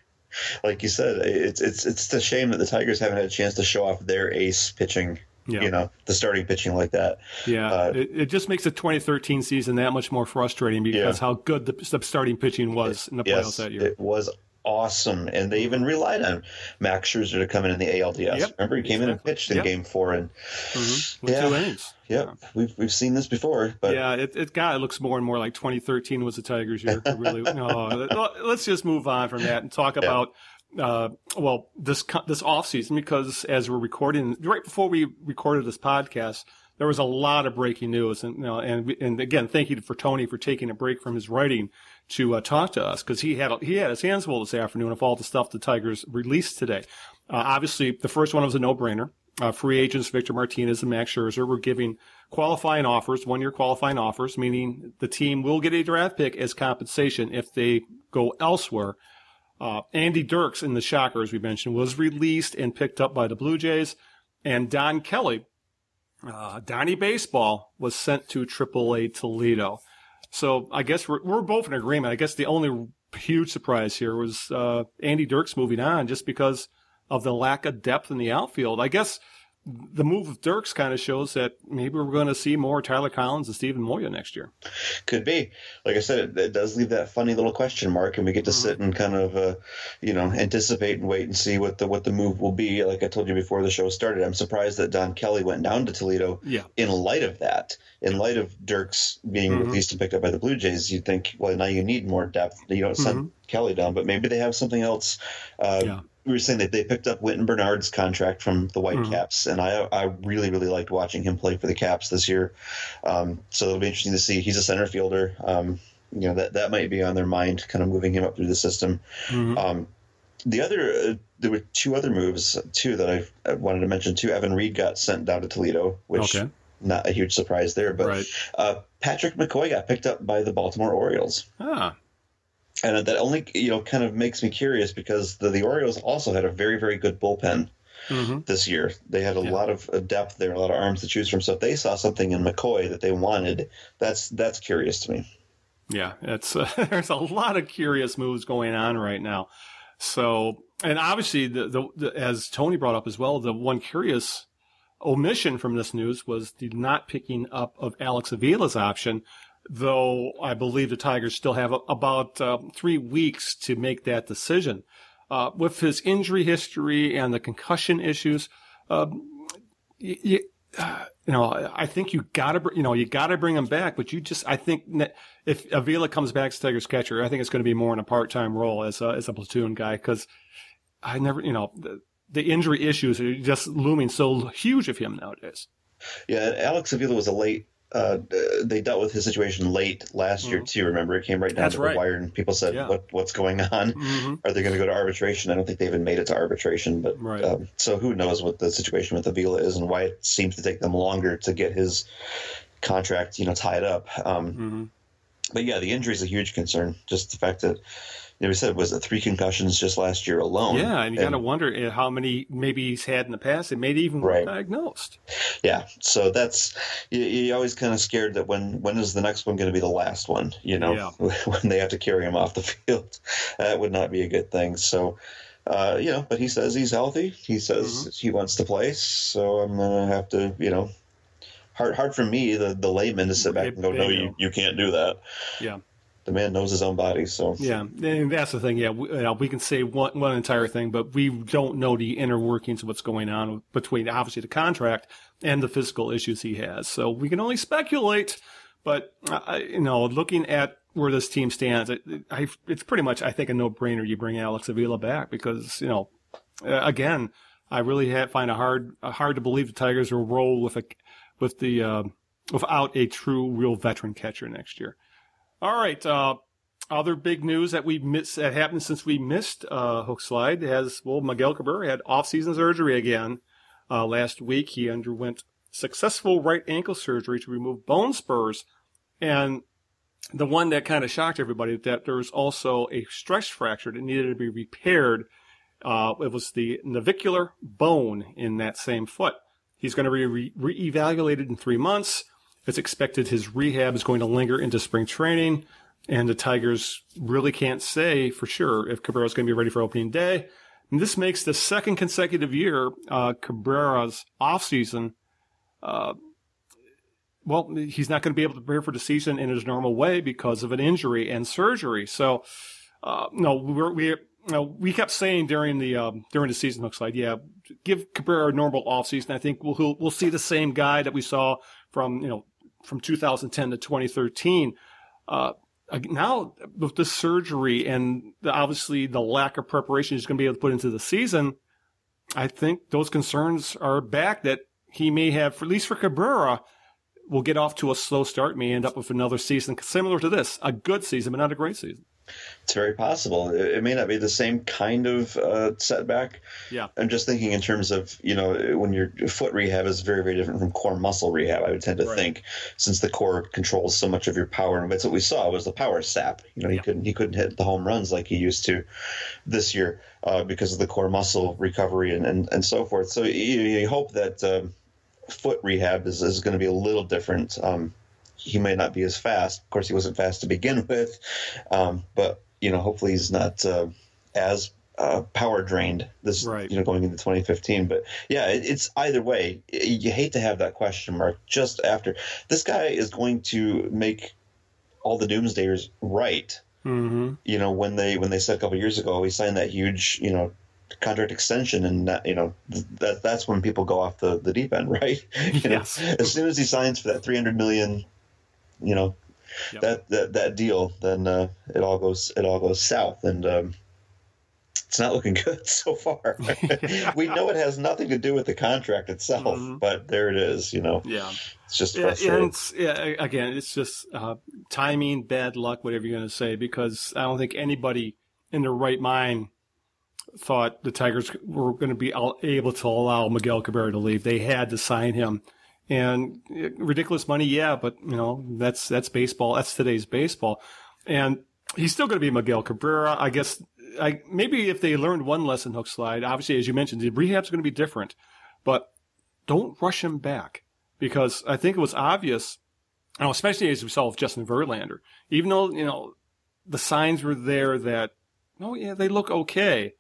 like you said, it's it's it's a shame that the Tigers haven't had a chance to show off their ace pitching. Yeah. You know, the starting pitching like that. Yeah, Uh, it, it just makes the 2013 season that much more frustrating because Yeah. how good the, the starting pitching was in the playoffs Yes, that year. it was awesome, and they even relied on Max Scherzer to come in in the ALDS. Yep, Remember, he came in and pitched in Yep. Game Four, and Mhm. With Yeah. two innings. yep, we've we've seen this before, but yeah, it, it God, it looks more and more like 2013 was the Tigers' year. It really, no, let- let's just move on from that and talk about uh, well this this off season because as we're recording right before we recorded this podcast, there was a lot of breaking news, and you know, and and again, thank you for Tony for taking a break from his writing to uh, talk to us because he had he had his hands full this afternoon of all the stuff the Tigers released today. Uh, obviously, the first one was a no brainer. Uh, free agents Victor Martinez and Max Scherzer were giving qualifying offers, one year qualifying offers, meaning the team will get a draft pick as compensation if they go elsewhere. Uh, Andy Dirks in the Shocker, as we mentioned, was released and picked up by the Blue Jays. And Don Kelly, uh, Donnie Baseball, was sent to AAA Toledo. So I guess we're, we're both in agreement. I guess the only huge surprise here was uh, Andy Dirks moving on just because of the lack of depth in the outfield. I guess the move of Dirks kind of shows that maybe we're going to see more Tyler Collins and Steven Moya next year. Could be. Like I said, it, it does leave that funny little question mark, and we get to sit and kind of, uh, you know, anticipate and wait and see what the what the move will be. Like I told you before the show started, I'm surprised that Don Kelly went down to Toledo. Yeah. In light of that, in light of Dirks being Mhm. released and picked up by the Blue Jays, you'd think, well, now you need more depth. You don't send Kelly down, but maybe they have something else. Uh, Yeah. We were saying that they picked up Wynton Bernard's contract from the Whitecaps, and I I really really liked watching him play for the Caps this year. Um, so it'll be interesting to see. He's a center fielder. Um, you know that that might be on their mind, kind of moving him up through the system. Mhm. Um, the other, uh, there were two other moves too that I, I wanted to mention too. Evan Reed got sent down to Toledo, which Okay. not a huge surprise there, but Right. uh, Patrick McCoy got picked up by the Baltimore Orioles. Ah, And that only you know kind of makes me curious because the, the Orioles also had a very very good bullpen hmm this year. They had a Yeah. lot of uh, depth there, a lot of arms to choose from. So if they saw something in McCoy that they wanted, that's that's curious to me. Yeah, it's uh, there's a lot of curious moves going on right now. So, and obviously, the, the, the as Tony brought up as well, the one curious omission from this news was the not picking up of Alex Avila's option. Though I believe the Tigers still have about uh, three weeks to make that decision. Uh, with his injury history and the concussion issues, um, y- y- uh, you know, I think you gotta, you know, you gotta bring him back. But you just, I think if Avila comes back as Tigers catcher, I think it's going to be more in a part-time role as a, as a platoon guy because I never, you know, the, the injury issues are just looming so huge of him nowadays. Yeah, Alex Avila was a late. Uh, they dealt with his situation late last year too. Remember, it came right down Mm-hmm. That's to right. the wire, and people said, Yeah. "What what's going on? Mhm. Are they going to go to arbitration?" I don't think they even made it to arbitration, but Right. um, so who knows what the situation with Avila is and why it seems to take them longer to get his contract, you know, tied up. Um, Mhm. But yeah, the injury is a huge concern. Just the fact that you know, we said was it three concussions just last year alone? Yeah, and you got to wonder uh, how many maybe he's had in the past and maybe even Right. diagnosed. Yeah, so that's you, you're always kind of scared that when when is the next one going to be the last one? You know, when they have to carry him off the field, that would not be a good thing. So, uh, you know, but he says he's healthy. He says he wants to play. So I'm gonna have to, you know, hard hard for me, the the layman, to sit back and go, no, you you can't do that. Yeah. The man knows his own body, so Yeah, and that's the thing. Yeah, we, you we can say one, one entire thing, but we don't know the inner workings of what's going on between obviously the contract and the physical issues he has. So we can only speculate. But uh, you know, looking at where this team stands, it, it's pretty much I think a no brainer. You bring Alex Avila back because you know, uh, again, I really ha find it hard uh, hard to believe the Tigers will roll with a with the uh, without a true real veteran catcher next year. All right. Uh, other big news that we missed that happened since we missed uh, Hookslide has well Miguel Cabrera had off-season surgery again uh, last week. He underwent successful right ankle surgery to remove bone spurs, and the one that kind of shocked everybody that there was also a stress fracture that needed to be repaired. Uh, it was the navicular bone in that same foot. He's going to be re- reevaluated in three months. It's expected his rehab is going to linger into spring training, and the Tigers really can't say for sure if Cabrera's going to be ready for opening day. And this makes the second consecutive year uh, Cabrera's offseason. Uh, well, he's not going to be able to prepare for the season in his normal way because of an injury and surgery. So, uh, no, we're, we we kept saying during the um, during the season looks like yeah, give Cabrera a normal offseason. I think we'll we'll see the same guy that we saw from you know from 2010 to 2013. Uh, now with the surgery and the, obviously the lack of preparation he's going to be able to put into the season, I think those concerns are back that he may have, at least for Cabrera, will get off to a slow start, may end up with another season similar to this, a good season, but not a great season. It's very possible. It, it may not be the same kind of uh, setback. Yeah. I'm just thinking in terms of you know when your foot rehab is very very different from core muscle rehab. I would tend to Right. think since the core controls so much of your power, and that's what we saw was the power sap. You know he couldn't he couldn't hit the home runs like he used to this year uh, because of the core muscle recovery and and, and so forth. So you, you hope that um, foot rehab is, is going to be a little different. Um, he may not be as fast. Of course, he wasn't fast to begin with, um, but you know, hopefully, he's not uh, as uh, power drained this Right. you know going into 2015. But yeah, it, it's either way. y- You hate to have that question mark just after this guy is going to make all the doomsdayers right. Mm-hmm. You know, when they when they said a couple years ago, he signed that huge you know contract extension and that, you know that that's when people go off the, the deep end right you know, Yes. as soon as he signs for that 300 million you know Yep. that, that that deal then uh, it all goes it all goes south and um, it's not looking good so far we know it has nothing to do with the contract itself Mhm. but there it is you know Yeah. it's just frustrating and it's, yeah, again, it's just uh, timing, bad luck, whatever you're going to say, because I don't think anybody in their right mind thought the Tigers were going to be able to allow Miguel Cabrera to leave. They had to sign him. And uh, ridiculous money, yeah, but you know, that's, that's baseball. That's today's baseball. And he's still going to be Miguel Cabrera. I guess, I, maybe if they learned one lesson, Hookslide, obviously, as you mentioned, the rehab's going to be different, but don't rush him back because I think it was obvious, you know, especially as we saw with Justin Verlander, even though, you know, the signs were there that, oh yeah, they look okay.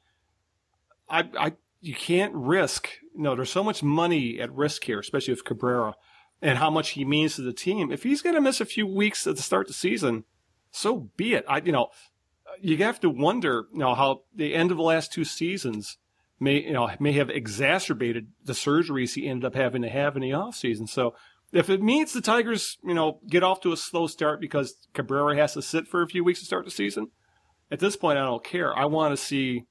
I, I, you can't risk, No, there's so much money at risk here, especially with Cabrera and how much he means to the team. If he's going to miss a few weeks at the start of the season, so be it. I, you know, you have to wonder, you know, how the end of the last two seasons may, you know, may have exacerbated the surgeries he ended up having to have in the offseason. So if it means the Tigers, you know, get off to a slow start because Cabrera has to sit for a few weeks to start the season, at this point, I don't care. I want to see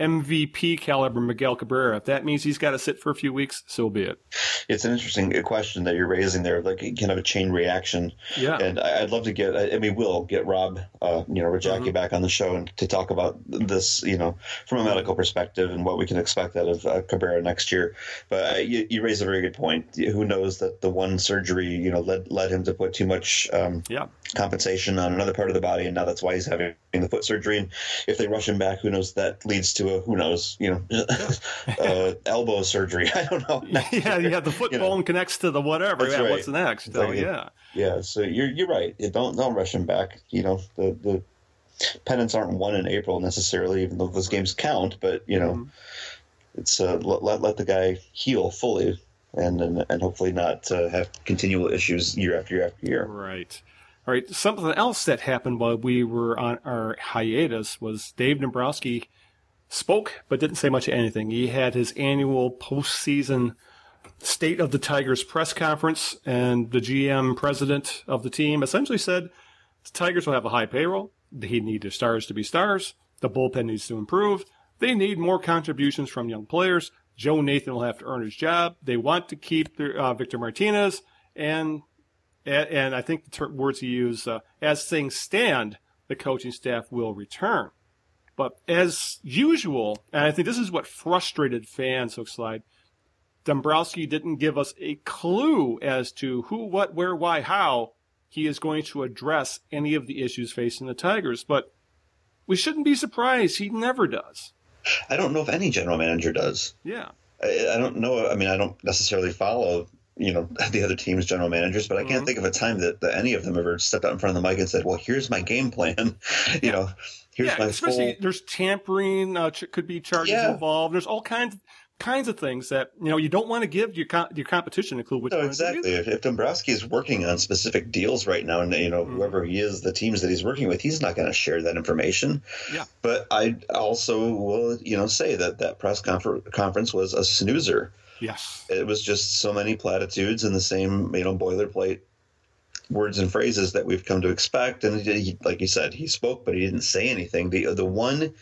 MVP caliber Miguel Cabrera. If that means he's got to sit for a few weeks, so be it. It's an interesting question that you're raising there, like kind of a chain reaction. Yeah. And I'd love to get, I mean, we'll get Rob, uh, you know, Rajaki Mm-hmm. back on the show and to talk about this, you know, from a medical perspective and what we can expect out of uh, Cabrera next year. But uh, you, you raise a very good point. Who knows that the one surgery, you know, led led him to put too much um, Yeah. compensation on another part of the body, and now that's why he's having the foot surgery. And if they rush him back, who knows? That leads to a who knows, you know, uh, elbow surgery. I don't know. yeah, yeah. The foot You know. bone connects to the whatever. That's yeah, right. what's next? Oh, Exactly. yeah. Yeah, so you're you're right. Don't don't rush him back. You know the the pennants aren't won in April necessarily, even though those games count. But you know, it's uh, let, let let the guy heal fully, and and, and hopefully not uh, have continual issues year after year after year. Right. All right. Something else that happened while we were on our hiatus was Dave Dombrowski spoke, but didn't say much of anything. He had his annual postseason State of the Tigers press conference, and the GM president of the team essentially said the Tigers will have a high payroll. They need their stars to be stars. The bullpen needs to improve. They need more contributions from young players. Joe Nathan will have to earn his job. They want to keep their, uh, Victor Martinez, and and, I think the ter- words he used, uh, as things stand, the coaching staff will return. But as usual, and I think this is what frustrated fans, Hookslide, Dombrowski didn't give us a clue as to who, what, where, why, how he is going to address any of the issues facing the Tigers. But we shouldn't be surprised. He never does. I don't know if any general manager does. Yeah. I, I don't know. I mean, I don't necessarily follow. You know the other team's general managers, but I can't mm-hmm. think of a time that, that any of them ever stepped out in front of the mic and said, "Well, here's my game plan." you know, here's yeah, especially full. there's tampering, uh, ch- could be charges Yeah. involved. There's all kinds kinds of things that you know you don't want to give your co- your competition a clue which No, exactly. If, if Dombrowski is working on specific deals right now, and you know Mm-hmm. whoever he is, the teams that he's working with, he's not going to share that information. Yeah. But I also will, you know, say that that press confer- conference was a snoozer. Yes. It was just so many platitudes and the same, you know, boilerplate words and phrases that we've come to expect. And he, like you said, he spoke, but he didn't say anything. The the one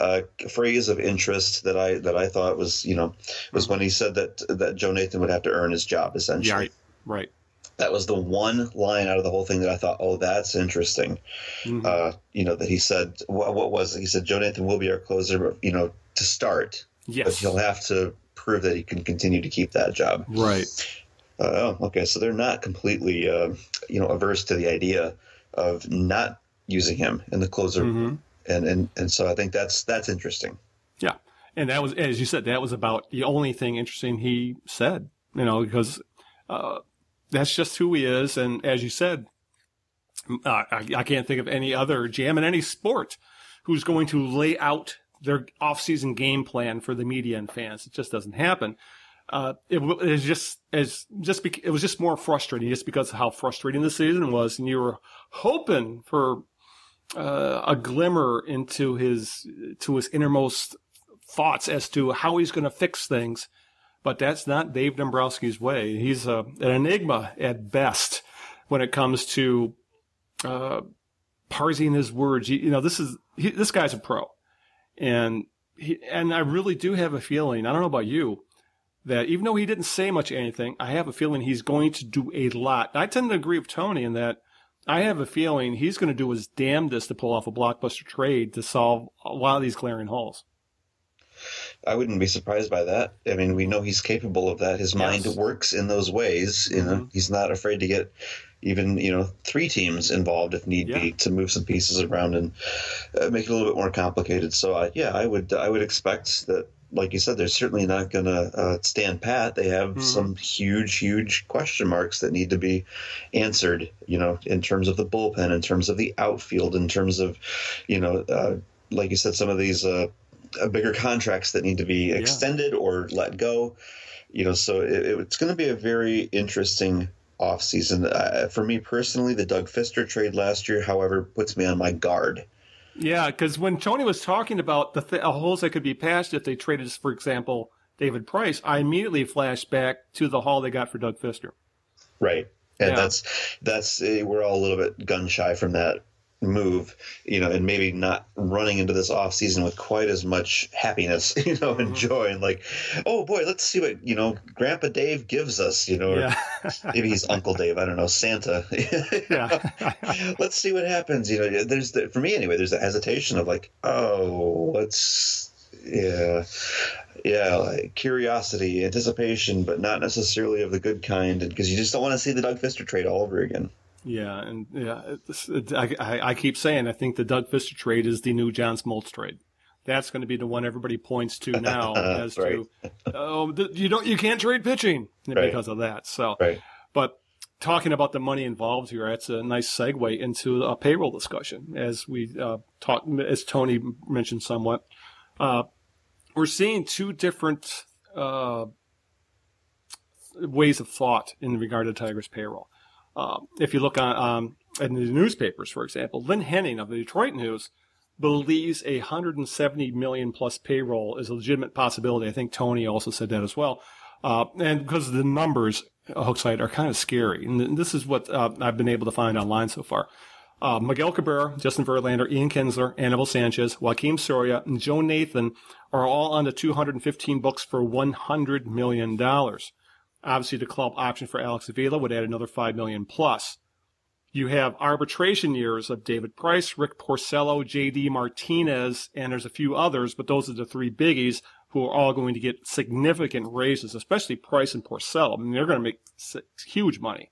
uh, phrase of interest that I that I thought was, you know, was when he said that that Joe Nathan would have to earn his job essentially Yeah. Right. Right. that was the one line out of the whole thing that I thought, oh, that's interesting. Mhm. Uh, you know, that he said, what, what was it? He said, Joe Nathan will be our closer, you know, to start, but yes. he'll have to prove that he can continue to keep that job. Right. Uh, oh, okay. So they're not completely, uh, you know, averse to the idea of not using him in the closer. Mhm. And, and, and so I think that's, that's interesting. Yeah. And that was, as you said, that was about the only thing interesting he said, you know, because, uh, that's just who he is. And as you said, uh, I, I can't think of any other jam in any sport who's going to lay out their off-season game plan for the media and fans. It just doesn't happen. Uh, it, it was just as just bec- it was just more frustrating just because of how frustrating the season was, and you were hoping for uh, a glimmer into his to his innermost thoughts as to how he's going to fix things. But that's not Dave Dombrowski's way. He's a, an enigma at best when it comes to uh, parsing his words. You, you know, this is he, this guy's a pro, and he, and I really do have a feeling. I don't know about you. That even though he didn't say much of anything, I have a feeling he's going to do a lot. I tend to agree with Tony in that I have a feeling he's going to do his damnedest to pull off a blockbuster trade to solve a lot of these glaring holes. I wouldn't be surprised by that. I mean, we know he's capable of that. His mind works in those ways. You know, he's not afraid to get even you know three teams involved if need Yeah. be to move some pieces around and uh, make it a little bit more complicated. So uh, yeah, I would I would expect that. Like you said, they're certainly not going to uh, stand pat. They have some huge, huge question marks that need to be answered. You know, in terms of the bullpen, in terms of the outfield, in terms of, you know, uh, like you said, some of these uh, uh, bigger contracts that need to be extended or let go. You know, so it, it's going to be a very interesting offseason. Uh, for me personally, the Doug Fister trade last year, however, puts me on my guard. Yeah, because when Tony was talking about the th- holes that could be patched if they traded, for example, David Price, I immediately flashed back to the haul they got for Doug Fister. Right. And Yeah. that's that's uh, we're all a little bit gun shy from that move, you know, and maybe not running into this off season with quite as much happiness, you know, and mm-hmm. joy and like, oh boy, let's see what, you know, Grandpa Dave gives us, you know, or Yeah. maybe he's Uncle Dave, I don't know, Santa. Yeah. let's see what happens. You know, there's the, for me anyway. There's a hesitation of like, oh, let's, yeah, yeah, like curiosity, anticipation, but not necessarily of the good kind, because you just don't want to see the Doug Fister trade all over again. Yeah, and yeah, it, I, I I keep saying I think the Doug Fister trade is the new John Smoltz trade. That's going to be the one everybody points to now as Right. to oh you don't you can't trade pitching Right. because of that. So, Right. but talking about the money involved here, that's a nice segue into a payroll discussion as we uh, talked as Tony mentioned somewhat. Uh, we're seeing two different uh, ways of thought in regard to Tigers payroll. Uh, if you look on um, in the newspapers, for example, Lynn Henning of the Detroit News believes a 170 million plus payroll is a legitimate possibility. I think Tony also said that as well. Uh, and because the numbers, uh, Hookslide, are kind of scary. And this is what uh, I've been able to find online so far. Uh, Miguel Cabrera, Justin Verlander, Ian Kinsler, Anibal Sanchez, Joakim Soria, and Joe Nathan are all on the 215 books for $100 million. Obviously, the club option for Alex Avila would add another 5 million plus. You have arbitration years of David Price, Rick Porcello, J.D. Martinez, and there's a few others, but those are the three biggies who are all going to get significant raises, especially Price and Porcello. I mean, they're going to make huge money.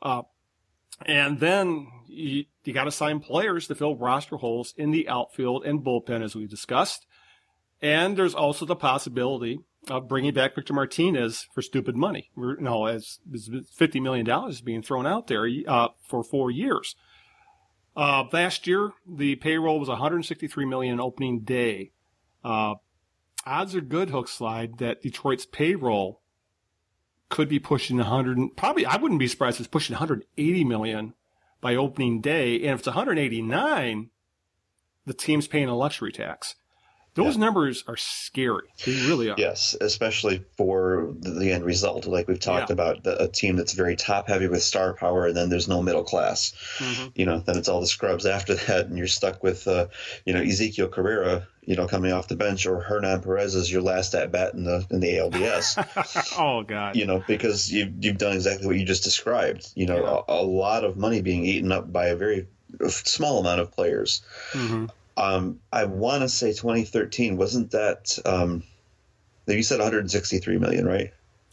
Uh, and then you, you got to sign players to fill roster holes in the outfield and bullpen, as we discussed. And there's also the possibility of bringing back Victor Martinez for stupid money. We're- No, as as $50 million is being thrown out there uh, for four years. Uh, last year, the payroll was 163 million opening day. Uh, odds are good, Hookslide, that Detroit's payroll could be pushing 100. Probably, I wouldn't be surprised if it's pushing 180 million by opening day. And if it's 189, the team's paying a luxury tax. Those numbers are scary. They really are. Yes, especially for the, end result. Like we've talked Yeah. about, the, a team that's very top heavy with star power, and then there's no middle class. Mm-hmm. You know, then it's all the scrubs after that, and you're stuck with, uh, you know, Ezekiel Carrera, you know, coming off the bench, or Hernan Perez is your last at bat in the in the ALDS. oh God. you know, because you've you've done exactly what you just described. You know, a, a lot of money being eaten up by a very small amount of players. Mhm. Um, I want to say 2013 wasn't that? Um, you said 163 million, right?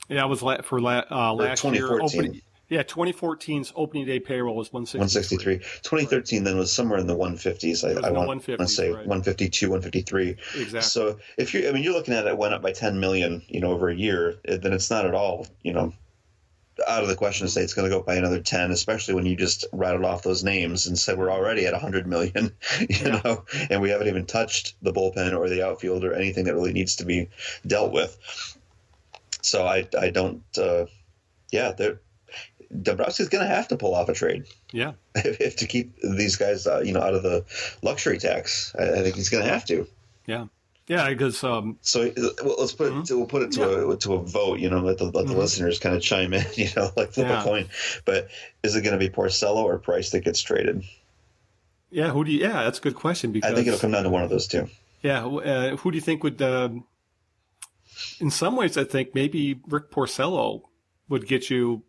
Yeah, it was la- for la- uh, last year. Opening, yeah, 2014's opening day payroll was 163. 163. 2013 then was somewhere in the 150s. I, I want, to say right. 152, 153. Exactly. So if you, I mean, you're looking at it went up by 10 million, you know, over a year. Then it's not at all, you know, out of the question to say it's going to go up by another 10, especially when you just rattled off those names and said we're already at 100 million, you Yeah. know, and we haven't even touched the bullpen or the outfield or anything that really needs to be dealt with. So I, I don't, uh, yeah, they're. Dombrowski's going to have to pull off a trade Yeah. if, if to keep these guys, uh, you know, out of the luxury tax. I, I think he's going to have to. Yeah. Yeah, because um, So uh, well, let's put it. To, we'll put it to a to a vote. You know, let the let the listeners kind of chime in. You know, like flip Yeah. a coin. But is it going to be Porcello or Price that gets traded? yeah, who do you? Yeah, that's a good question. Because I think it'll come down to one of those two. yeah, who- uh, who do you think would? um in some ways, I think maybe Rick Porcello would get you.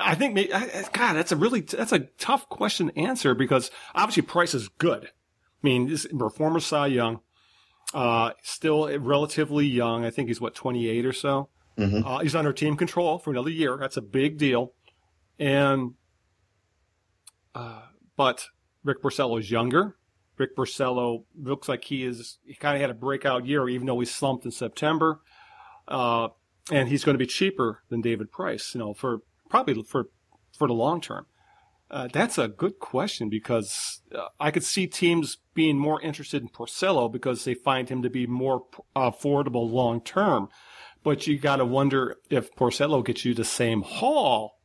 I think, maybe, I- God, that's a really that's a tough question to answer because obviously Price is good. I mean, this former Cy Young. Uh, still relatively young. I think he's what 28 or so. Mhm. Uh, he's under team control for another year. That's a big deal. And, uh, but Rick Porcello is younger. Rick Porcello looks like he is, he kind of had a breakout year, even though he slumped in September. Uh, and he's going to be cheaper than David Price, you know, for probably for, for the long term. Uh, that's a good question because uh, I could see teams being more interested in Porcello because they find him to be more affordable long term. But you got to wonder if Porcello gets you the same haul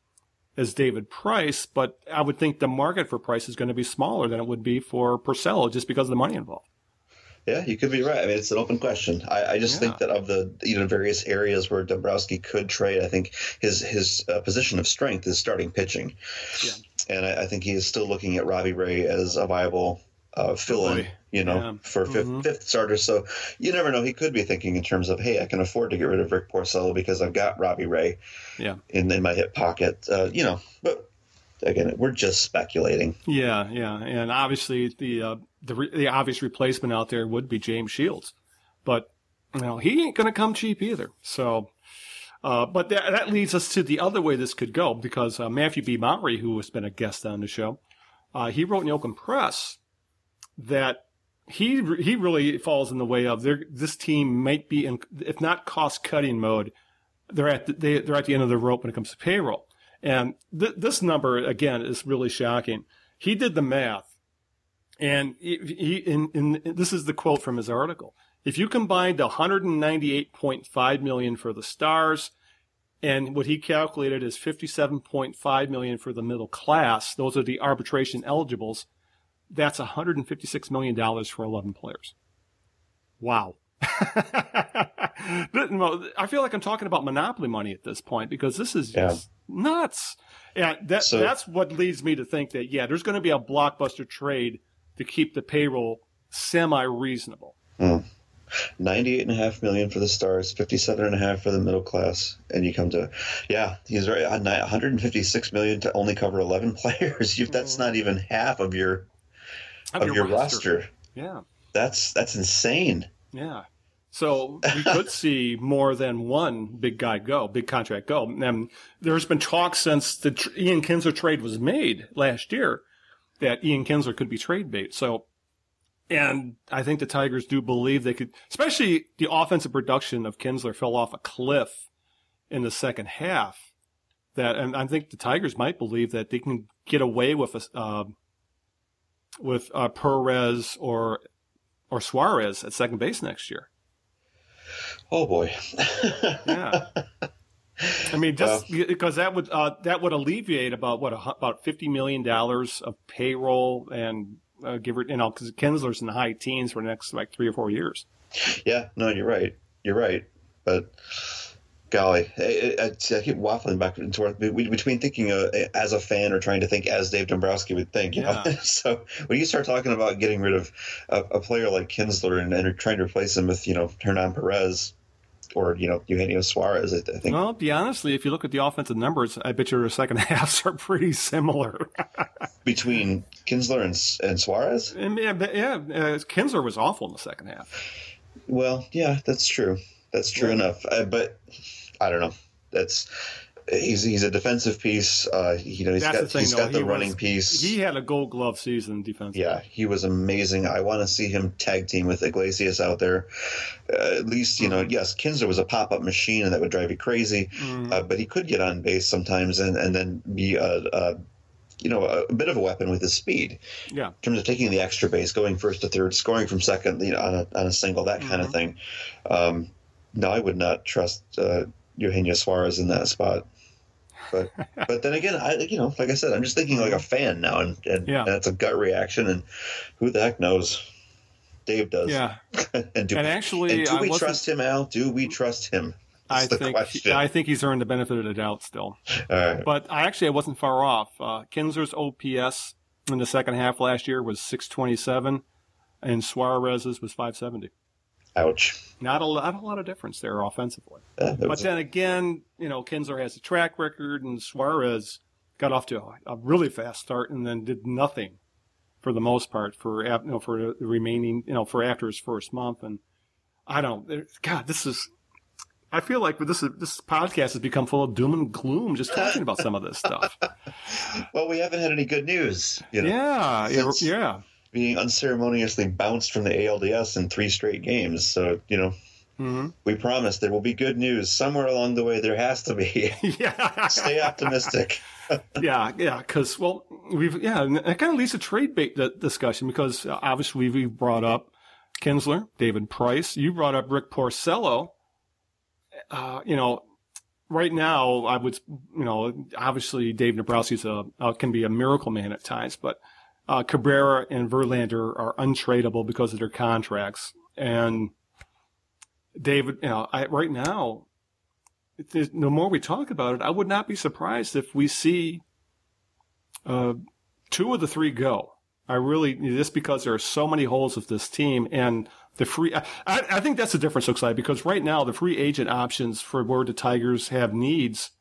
as David Price. But I would think the market for Price is going to be smaller than it would be for Porcello just because of the money involved. Yeah, you could be right. I mean, it's an open question. I, I just Yeah. think that of the you know various areas where Dombrowski could trade, I think his his uh, position of strength is starting pitching, Yeah. and I, I think he is still looking at Robbie Ray as a viable uh, fill-in. You know, Yeah. for 5th Mhm. fifth starter. So you never know. He could be thinking in terms of, hey, I can afford to get rid of Rick Porcello because I've got Robbie Ray Yeah. in in my hip pocket. Uh, you know, but again, we're just speculating. Yeah, yeah, and obviously the uh, the re- the obvious replacement out there would be James Shields, but you know he ain't going to come cheap either. So, uh, but that that leads us to the other way this could go because uh, Matthew B. Mowry, who has been a guest on the show, uh, he wrote in the Oakland Press that he he really falls in the way of their this team might be in if not cost cutting mode, they're at the, they, they're at the end of the rope when it comes to payroll. And th- this number again is really shocking. He did the math, and he, in, in this is the quote from his article. If you combined 198.5 million for the stars and what he calculated is 57.5 million for the middle class, those are the arbitration eligibles. That's 156 million dollars for 11 players. Wow. But, no, I feel like I'm talking about monopoly money at this point because this is Yeah. just nuts. And that So- that's what leads me to think that yeah, there's going to be a blockbuster trade to keep the payroll semi reasonable. Hmm. A half million for the stars, fifty-seven and a half for the middle class, and you come to, yeah, he's right. One hundred and fifty-six million to only cover eleven players. You, that's not even half of your of your roster. Yeah, That's that's insane. yeah. So we could see more than one big guy go, big contract go. And there's been talk since the tr- Ian Kinsler trade was made last year that Ian Kinsler could be trade bait. So, and I think the Tigers do believe they could, especially the offensive production of Kinsler fell off a cliff in the second half. That, and I think the Tigers might believe that they can get away with a, uh, with uh, Perez or or Suarez at second base next year. Oh boy. Yeah. I mean, just because that would uh, that would alleviate about what about fifty million dollars of payroll and uh, give it you know because Kinsler's in the high teens for the next like three or four years. yeah, no, you're right. You're right. But golly, I, I, I keep waffling back and forth between thinking uh, as a fan or trying to think as Dave Dombrowski would think. You know, Yeah. so when you start talking about getting rid of a, a player like Kinsler and, and trying to replace him with you know Hernan Perez or you know Eugenio Suarez, I, I think. Well, be honestly, if you look at the offensive numbers, I bet your second halves are pretty similar. between Kinsler and, and Suarez? and yeah, yeah uh, Kinsler was awful in the second half. Well, yeah, that's true. That's true enough. Uh, but I don't know. That's he's he's a defensive piece. Uh, you know, he's That's got the thing, he's though. got the He running was- piece. He had a Gold Glove season defense. yeah, he was amazing. I want to see him tag team with Iglesias out there. Uh, at least, you Mm-hmm. know, yes, Kinsler was a pop up machine, and that would drive you crazy. Mm. Uh, but he could get on base sometimes, and and then be a, a you know a, a bit of a weapon with his speed. yeah. in terms of taking the extra base, going first to third, scoring from second, you know, on a on a single, that kind of Mm-hmm. thing. Um, no, I would not trust uh, Eugenio Suarez in that spot. But but then again, I you know, like I said, I'm just thinking like a fan now, and and, Yeah. that's a gut reaction, and who the heck knows? Dave does. Yeah. and do, And actually, and do we trust him, Al? Do we trust him? That's I think question. I think he's earned the benefit of the doubt still. Right. But I actually I wasn't far off. Uh, Kinsler's OPS in the second half last year was 627, and Suarez's was 570. Ouch. Not a lot, not a lot of difference there offensively. Uh, But then again, you know, Kinsler has a track record, and Suarez got off to a, a really fast start and then did nothing for the most part for you know for the remaining you know for after his first month and I don't. God, this is. I feel like this is, this podcast has become full of doom and gloom just talking about some of this stuff. Well, we haven't had any good news. You know, Yeah, yeah, Since- yeah. Being unceremoniously bounced from the ALDS in three straight games. So you know, hmm we promise there will be good news somewhere along the way. There has to be. Yeah, Stay optimistic. yeah, yeah. Because well, we've yeah, and that kind of leads to trade bait discussion because uh, obviously we've brought up Kinsler, David Price. You brought up Rick Porcello. Uh, you know, right now I would, you know, obviously Dave Dombrowski's a uh, can be a miracle man at times, but uh, Cabrera and Verlander are untradeable because of their contracts. And David, you know, I, right now, the more we talk about it, I would not be surprised if we see uh, two of the three go. I really just because there are so many holes with this team and the free. I, I think that's the difference, looks like because right now the free agent options for where the Tigers have needs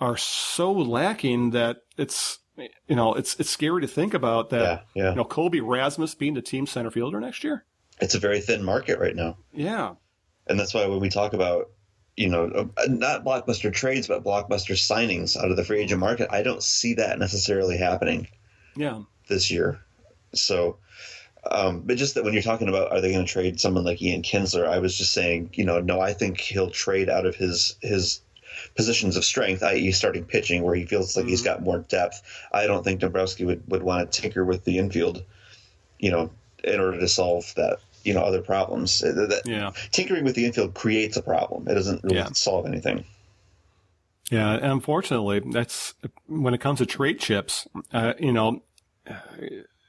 are so lacking that it's you know it's it's scary to think about that. Yeah, yeah. You know, Colby Rasmus being the team center fielder next year. It's a very thin market right now. Yeah, And that's why when we talk about, you know, uh, not blockbuster trades, but blockbuster signings out of the free agent market, I don't see that necessarily happening yeah, this year. So, um, but just that when you're talking about are they going to trade someone like Ian Kinsler, I was just saying, you know, no, I think he'll trade out of his his positions of strength, i.e., starting pitching, where he feels like he's got more depth. I don't think Dombrowski would would want to tinker with the infield, you know, in order to solve that. You know, other problems. That, yeah. tinkering with the infield creates a problem. It doesn't really Yeah. solve anything. Yeah, and unfortunately, that's when it comes to trade chips. Uh, you know,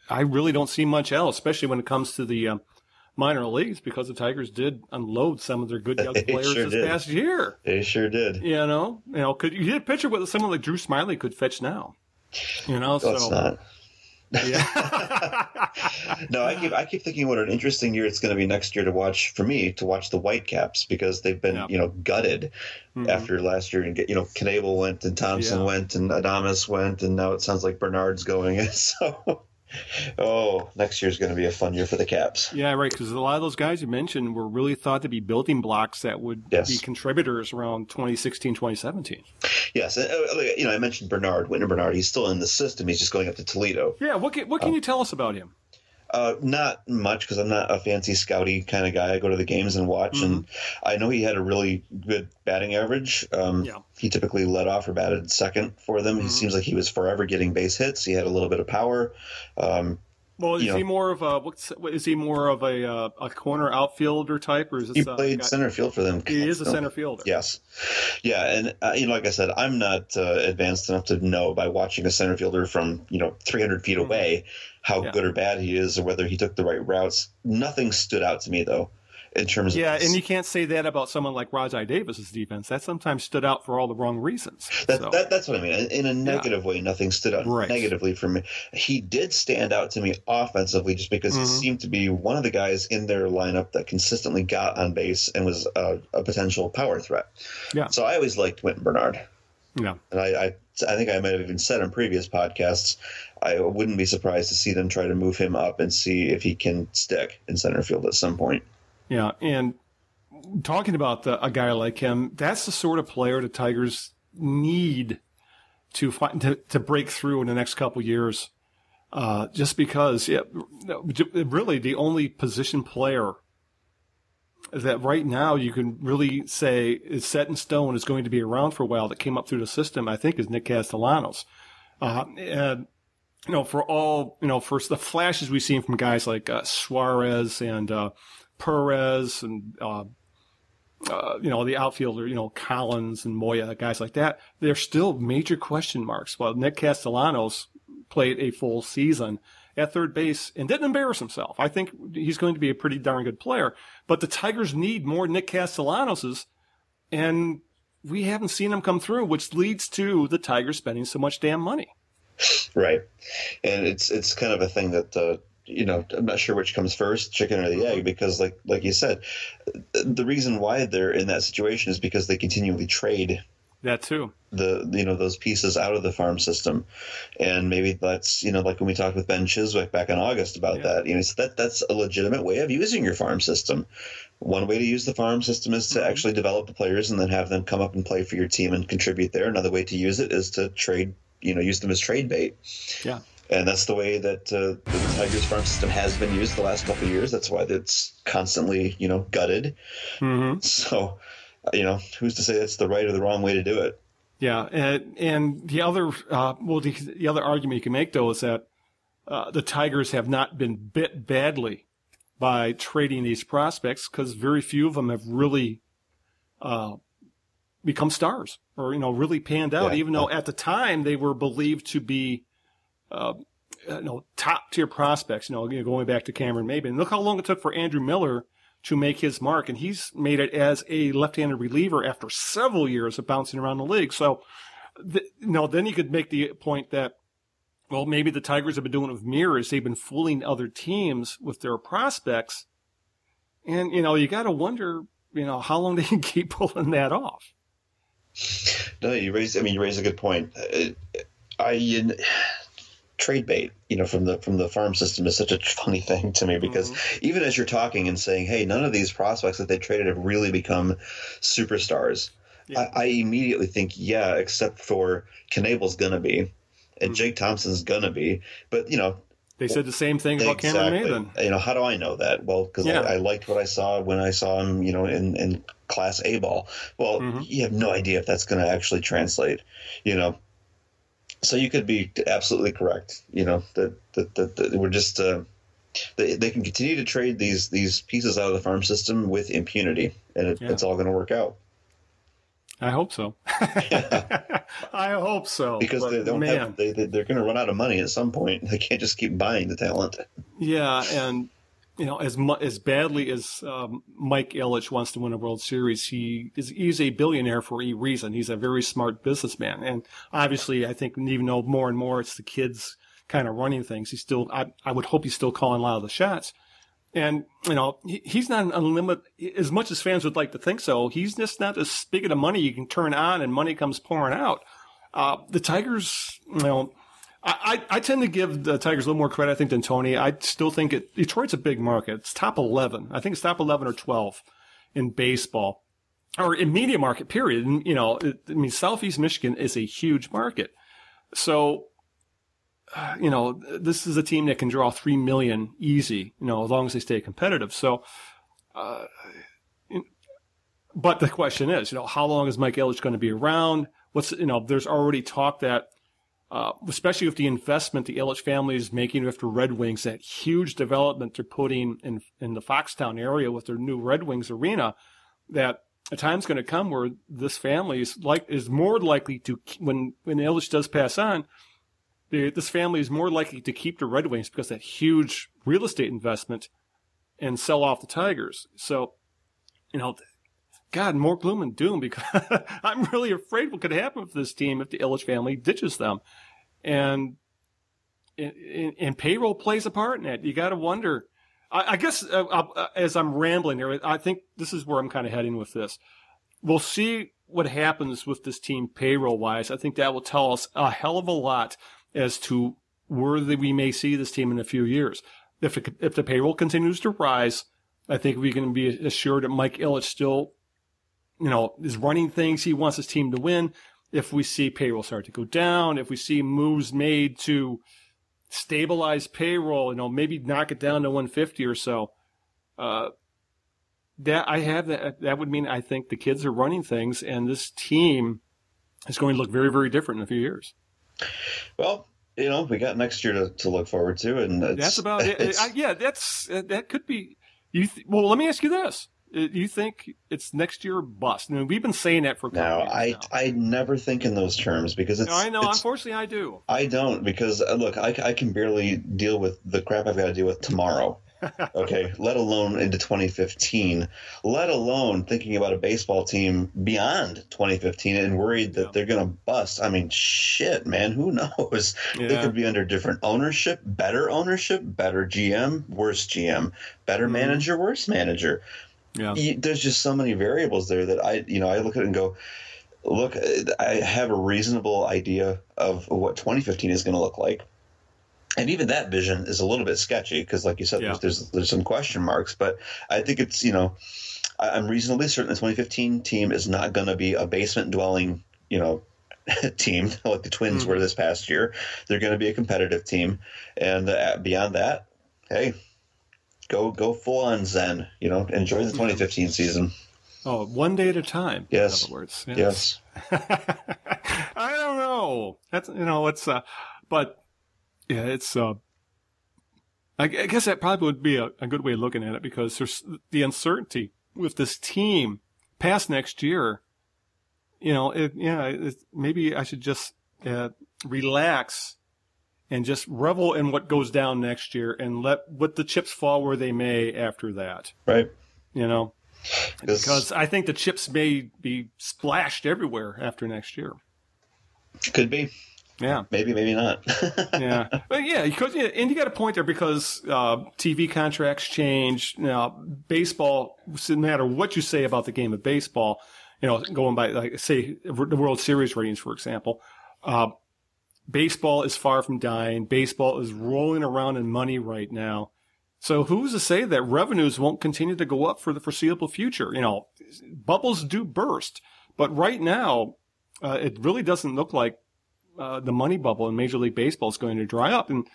I really don't see much else, especially when it comes to the um, minor leagues, because the Tigers did unload some of their good young players sure this did. past year. They sure did. You know, you know, could you get a picture with someone like Drew Smyly could fetch now? You know, No, it's so not. yeah, No, I keep I keep thinking what an interesting year it's going to be next year to watch for me to watch the Whitecaps because they've been Yeah. you know gutted Mhm. after last year and get you know Knebel went and Thompson Yeah. went and Adames went and now it sounds like Bernard's going so oh next year's going to be a fun year for the Caps. yeah, right. Because a lot of those guys you mentioned were really thought to be building blocks that would Yes. be contributors around 2016, 2017. Yes, uh, like, you know I mentioned Bernard, Wynton Bernard. He's still in the system. He's just going up to Toledo. Yeah, what can, what can you tell us about him? Uh, not much because I'm not a fancy scouty kind of guy. I go to the games and watch, and I know he had a really good batting average. Um, Yeah. He typically led off or batted second for them. He seems like he was forever getting base hits. He had a little bit of power. Um, Well, is he know. more of a what's what- is he more of a uh, a corner outfielder type, or is this he played center field for them. He is a center fielder. Yes, yeah, and uh, you know, like I said, I'm not uh, advanced enough to know by watching a center fielder from you know 300 feet away how Mm-hmm. Yeah. good or bad he is, or whether he took the right routes. Nothing stood out to me though, in terms Yeah, of and you can't say that about someone like Rajai Davis's defense. That sometimes stood out for all the wrong reasons. That, So, that, that's what I mean. In- a negative way, nothing stood out Right. negatively for me. He did stand out to me offensively just because he Mhm. seemed to be one of the guys in their lineup that consistently got on base and was a, a potential power threat. Yeah. So I always liked Wynton Bernard. yeah, And I, I, I think I might have even said on previous podcasts, I wouldn't be surprised to see them try to move him up and see if he can stick in center field at some point. Yeah. And talking about the, a guy like him, that's the sort of player the Tigers need to find to, to break through in the next couple years. Uh, just because, yeah, really the only position player that right now you can really say is set in stone is going to be around for a while that came up through the system, I think, is Nick Castellanos. Uh, and, you know, for all, you know, for the flashes we've seen from guys like uh, Suarez and uh, Perez and, uh, uh, you know, the outfielder, you know, Collins and Moya, guys like that, they're still major question marks. Well, Nick Castellanos played a full season at third base and didn't embarrass himself. I think he's going to be a pretty darn good player. But the Tigers need more Nick Castellanoses, and we haven't seen them come through, which leads to the Tigers spending so much damn money. Right, and it's it's kind of a thing that uh, you know I'm not sure which comes first, chicken or the egg, because like like you said, the reason why they're in that situation is because they continually trade That too. the you know those pieces out of the farm system, and maybe that's you know like when we talked with Ben Chiswick back in August about Yeah. that. You know, so that that's a legitimate way of using your farm system. One way to use the farm system is to Mm-hmm. actually develop the players and then have them come up and play for your team and contribute there. Another way to use it is to trade, you know, use them as trade bait. Yeah. And that's the way that uh, the Tigers farm system has been used the last couple of years. That's why it's constantly, you know, gutted. hmm So, uh, you know, who's to say that's the right or the wrong way to do it? Yeah, and, and the other uh, well, the, the other argument you can make though is that uh, the Tigers have not been bit badly by trading these prospects because very few of them have really uh, become stars or you know really panned out. Yeah. even though at the time they were believed to be. Uh, you know, top tier prospects, you know, going back to Cameron Maybin. Look how long it took for Andrew Miller to make his mark, and he's made it as a left-handed reliever after several years of bouncing around the league. So, th- you know, then you could make the point that, well, maybe the Tigers have been doing it with mirrors. They've been fooling other teams with their prospects, and you know, you got to wonder, you know, how long they can keep pulling that off. No, you raise. I mean, you raise a good point. Uh, I you, trade bait, you know, from the from the farm system is such a funny thing to me because even as you're talking and saying, "Hey, none of these prospects that they traded have really become superstars," Yeah. I, I immediately think, yeah, except for Knebel's gonna be, and Jake Thompson's gonna be, but you know, They said the same thing about Cameron Maybin. You know, how do I know that? Well, because Yeah. I, I liked what I saw when I saw him, you know, in, in Class A ball. Well, Mm-hmm. you have no idea if that's going to actually translate, you know. So you could be absolutely correct, you know, that that, that, that we're just uh, they, they can continue to trade these these pieces out of the farm system with impunity, and it, Yeah. it's all going to work out I hope so. I hope so. because they don't man. have they, they they're going to run out of money at some point. They can't just keep buying the talent. Yeah, and you know, as mu- as badly as um, Mike Ilitch wants to win a World Series, he is he's a billionaire for a reason. He's a very smart businessman, and obviously, I think even though more and more it's the kids kind of running things, he's still. I, I would hope he's still calling a lot of the shots. And you know, he, he's not an unlimited. As much as fans would like to think so, he's just not a spigot of money you can turn on and money comes pouring out. Uh, the Tigers, you know, I, I tend to give the Tigers a little more credit, I think, than Tony. I still think it, Detroit's a big market. It's top 11. I think it's top 11 or 12 in baseball or in media market, period. And, you know, it, I mean, Southeast Michigan is a huge market. So, you know, this is a team that can draw 3 million easy, you know, as long as they stay competitive. So, uh, but the question is, you know, how long is Mike Ilitch going to be around? What's, you know, there's already talk that uh, especially with the investment the Ilitch family is making after Red Wings, that huge development they're putting in in the Foxtown area with their new Red Wings arena, that a time's going to come where this family is like is more likely to when when Ilitch does pass on, the, this family is more likely to keep the Red Wings because that huge real estate investment and sell off the Tigers. So, you know, God, more gloom and doom because I'm really afraid what could happen with this team if the Ilitch family ditches them. And, and, and payroll plays a part in it. You got to wonder. I, I guess uh, uh, as I'm rambling here, I think this is where I'm kind of heading with this. We'll see what happens with this team payroll wise. I think that will tell us a hell of a lot as to where we may see this team in a few years. If it, if the payroll continues to rise, I think we can be assured that Mike Ilitch still you know, is running things. He wants his team to win. If we see payroll start to go down, if we see moves made to stabilize payroll, you know, maybe knock it down to 150 or so, uh, that I have that, that would mean I think the kids are running things and this team is going to look very, very different in a few years. Well, you know, we got next year to, to look forward to, and That's about it. I, yeah, that's, that could be, you, th- well, let me ask you this. Uh, You think it's next year bust? I mean, we've been saying that for a couple Now, years I now. I never think in those terms because it's. I know. it's- Unfortunately, I do. I don't because uh, look, I, I can barely deal with the crap I've got to deal with tomorrow. Okay, let alone into 2015. Let alone thinking about a baseball team beyond 2015 and worried that they're going to bust. I mean, shit, man, who knows? They could be under different ownership, better ownership, better GM, worse GM, better Mm-hmm. manager, worse manager Yeah. you, there's just so many variables there that I, you know, I look at it and go, look, I have a reasonable idea of what 2015 is going to look like. And even that vision is a little bit sketchy because, like you said, Yeah. there's, there's there's some question marks. But I think it's you know, I, I'm reasonably certain the 2015 team is not going to be a basement dwelling you know team like the Twins were this past year. They're going to be a competitive team, and uh, beyond that, hey, go go full on Zen. You know, enjoy the 2015 season. Oh, one day at a time. Yes. In other words. Yeah. Yes. I don't know. That's you know it's uh, but yeah, it's uh. I, I guess that probably would be a, a good way of looking at it because there's the uncertainty with this team past next year. You know, it, yeah, it, maybe I should just uh, relax and just revel in what goes down next year and let what the chips fall where they may after that. Right. You know, because I think the chips may be splashed everywhere after next year. could be. Yeah, Maybe, maybe not. yeah, but yeah, because yeah, and you got a point there because uh, TV contracts change. Now, baseball, no matter what you say about the game of baseball, you know, going by like say the World Series ratings, for example, uh, baseball is far from dying. Baseball is rolling around in money right now. So who's to say that revenues won't continue to go up for the foreseeable future? You know, bubbles do burst, but right now, uh, it really doesn't look like uh, the money bubble in Major League Baseball is going to dry up. And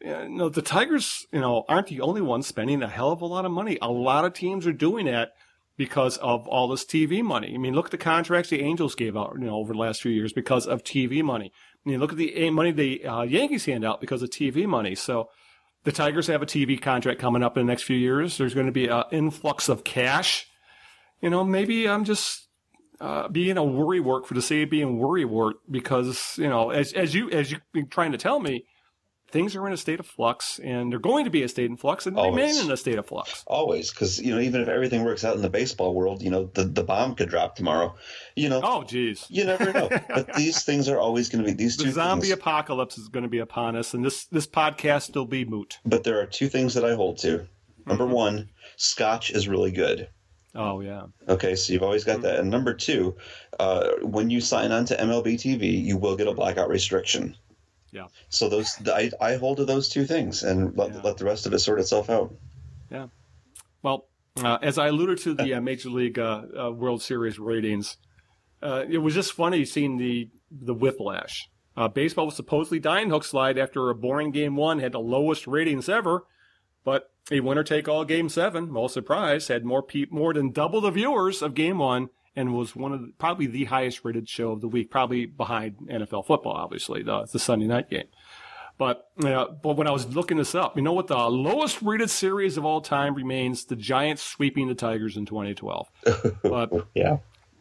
you know, the Tigers, you know, aren't the only ones spending a hell of a lot of money. A lot of teams are doing that because of all this TV money. I mean, look at the contracts the Angels gave out, you know, over the last few years because of TV money. Mean, look at the money the uh, Yankees hand out because of TV money. So the Tigers have a TV contract coming up in the next few years. There's going to be an influx of cash. You know, maybe I'm just uh, being a worry work for the sake of being worry work because you know, as as you as you've been trying to tell me, things are in a state of flux and they're going to be a state in flux and Always. remain in a state of flux. Always, because you know, even if everything works out in the baseball world, you know, the, the bomb could drop tomorrow. You know, Oh, geez. you never know. but these things are always going to be these two The zombie things. apocalypse is going to be upon us, and this this podcast will be moot. But there are two things that I hold to. Number Mm-hmm. one, Scotch is really good. Oh yeah, Okay, so you've always got that. And number two, uh, when you sign on to MLB TV, you will get a blackout restriction. Yeah, So those, I, I hold to those two things, and let, Yeah. let the rest of it sort itself out. yeah. Well, uh, as I alluded to the uh, Major League uh, uh, World Series ratings, uh, it was just funny seeing the the whiplash. Uh, baseball was supposedly dying Hookslide after a boring game one had the lowest ratings ever, but a winner take all game seven, no surprise, had more pe- more than double the viewers of game one and was one of the, probably the highest rated show of the week, probably behind NFL football, obviously the the Sunday night game. But uh, but when I was looking this up, you know what? The lowest rated series of all time remains the Giants sweeping the Tigers in 2012. but Yeah.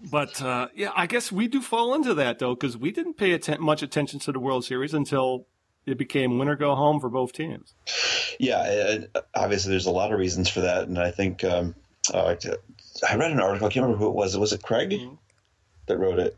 but uh, yeah, I guess we do fall into that though because we didn't pay atten- much attention to the World Series until it became win or go home for both teams. Yeah, and obviously there's a lot of reasons for that, and I think um, uh, I read an article. I can't remember who it was. Was it Craig Mm-hmm. that wrote it?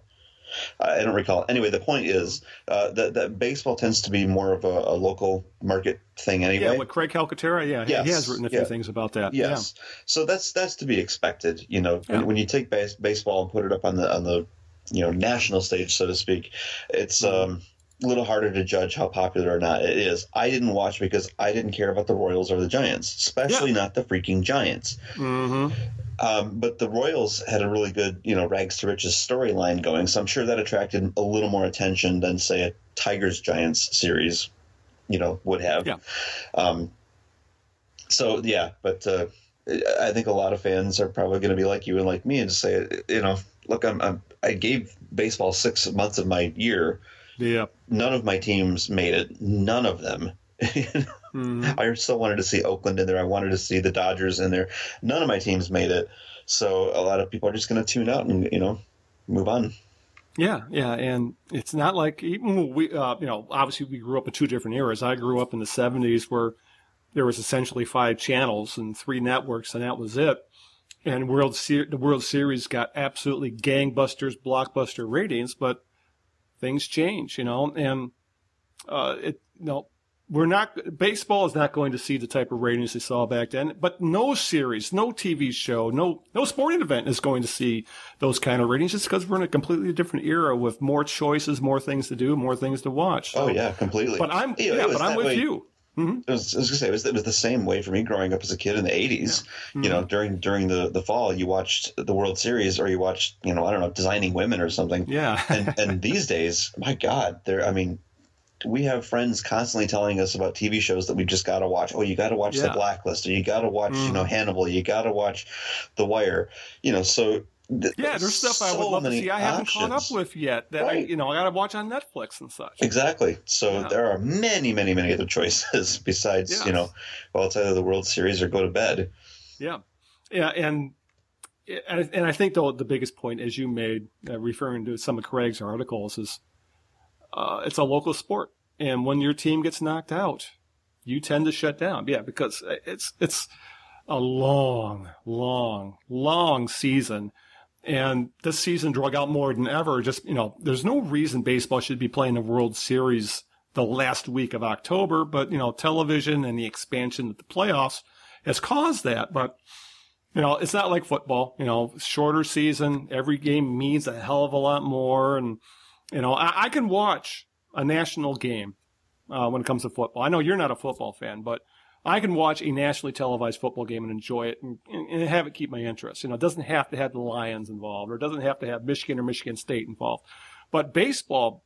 I don't recall. Anyway, the point is uh, that that baseball tends to be more of a, a local market thing anyway. Yeah, with Craig Calcaterra, yeah, he- Yes, he has written a few yeah. things about that. Yes. So that's that's to be expected. You know, Yeah. when, when you take base, baseball and put it up on the on the you know national stage, so to speak, it's Mm-hmm. um, little harder to judge how popular or not it is. I didn't watch because I didn't care about the Royals or the Giants, especially not the freaking Giants. Yeah. hmm Um, but the Royals had a really good, you know, rags to riches storyline going, so I'm sure that attracted a little more attention than, say, a Tigers Giants series, you know, would have. Yeah. Um, so yeah, but uh, I think a lot of fans are probably going to be like you and like me and just say, you know, look, I'm, I'm I gave baseball six months of my year. Yeah. None of my teams made it. None of them. Mhm. I still wanted to see Oakland in there. I wanted to see the Dodgers in there. None of my teams made it. So a lot of people are just going to tune out and you know move on. Yeah, yeah, and it's not like even we, uh, you know, obviously we grew up in two different eras. I grew up in the '70s where there was essentially five channels and three networks, and that was it. And World Ser- the World Series got absolutely gangbusters, blockbuster ratings, but things change, you know, and uh, it, you know, we're not baseball is not going to see the type of ratings they saw back then but no series no tv show no no sporting event is going to see those kind of ratings just because we're in a completely different era with more choices more things to do more things to watch. Oh yeah, completely. but i'm yeah but i'm with way- you It was, I was gonna say it was, it was the same way for me growing up as a kid in the 80s. You know, during during the, the fall, you watched the World Series or you watched, you know, I don't know, Designing Women or something. yeah and and these days, my God, there. I mean, we have friends constantly telling us about TV shows that we just got to watch. Oh, you got to watch Yeah. The Blacklist, or you got to watch, you Mhm. know, Hannibal. You got to watch The Wire. You know, so th- yeah there's stuff i would love to see i haven't caught up with yet that I, you know i gotta watch on netflix and such Exactly. So Yeah. there are many, many, many other choices besides, Yes. you know, well, it's either the World Series or go to bed. Yeah, yeah, and and and I think though the biggest point, as you made, uh, referring to some of Craig's articles, is uh, it's a local sport, and when your team gets knocked out, you tend to shut down. Yeah, because it's it's a long, long, long season. And this season drug out more than ever. Just, you know, there's no reason baseball should be playing the World Series the last week of October, but, you know, television and the expansion of the playoffs has caused that. But, you know, it's not like football, you know, shorter season. Every game means a hell of a lot more. And, you know, I, I can watch a national game uh, when it comes to football. I know you're not a football fan, but I can watch a nationally televised football game and enjoy it and, and have it keep my interest. You know, it doesn't have to have the Lions involved or it doesn't have to have Michigan or Michigan State involved. But baseball,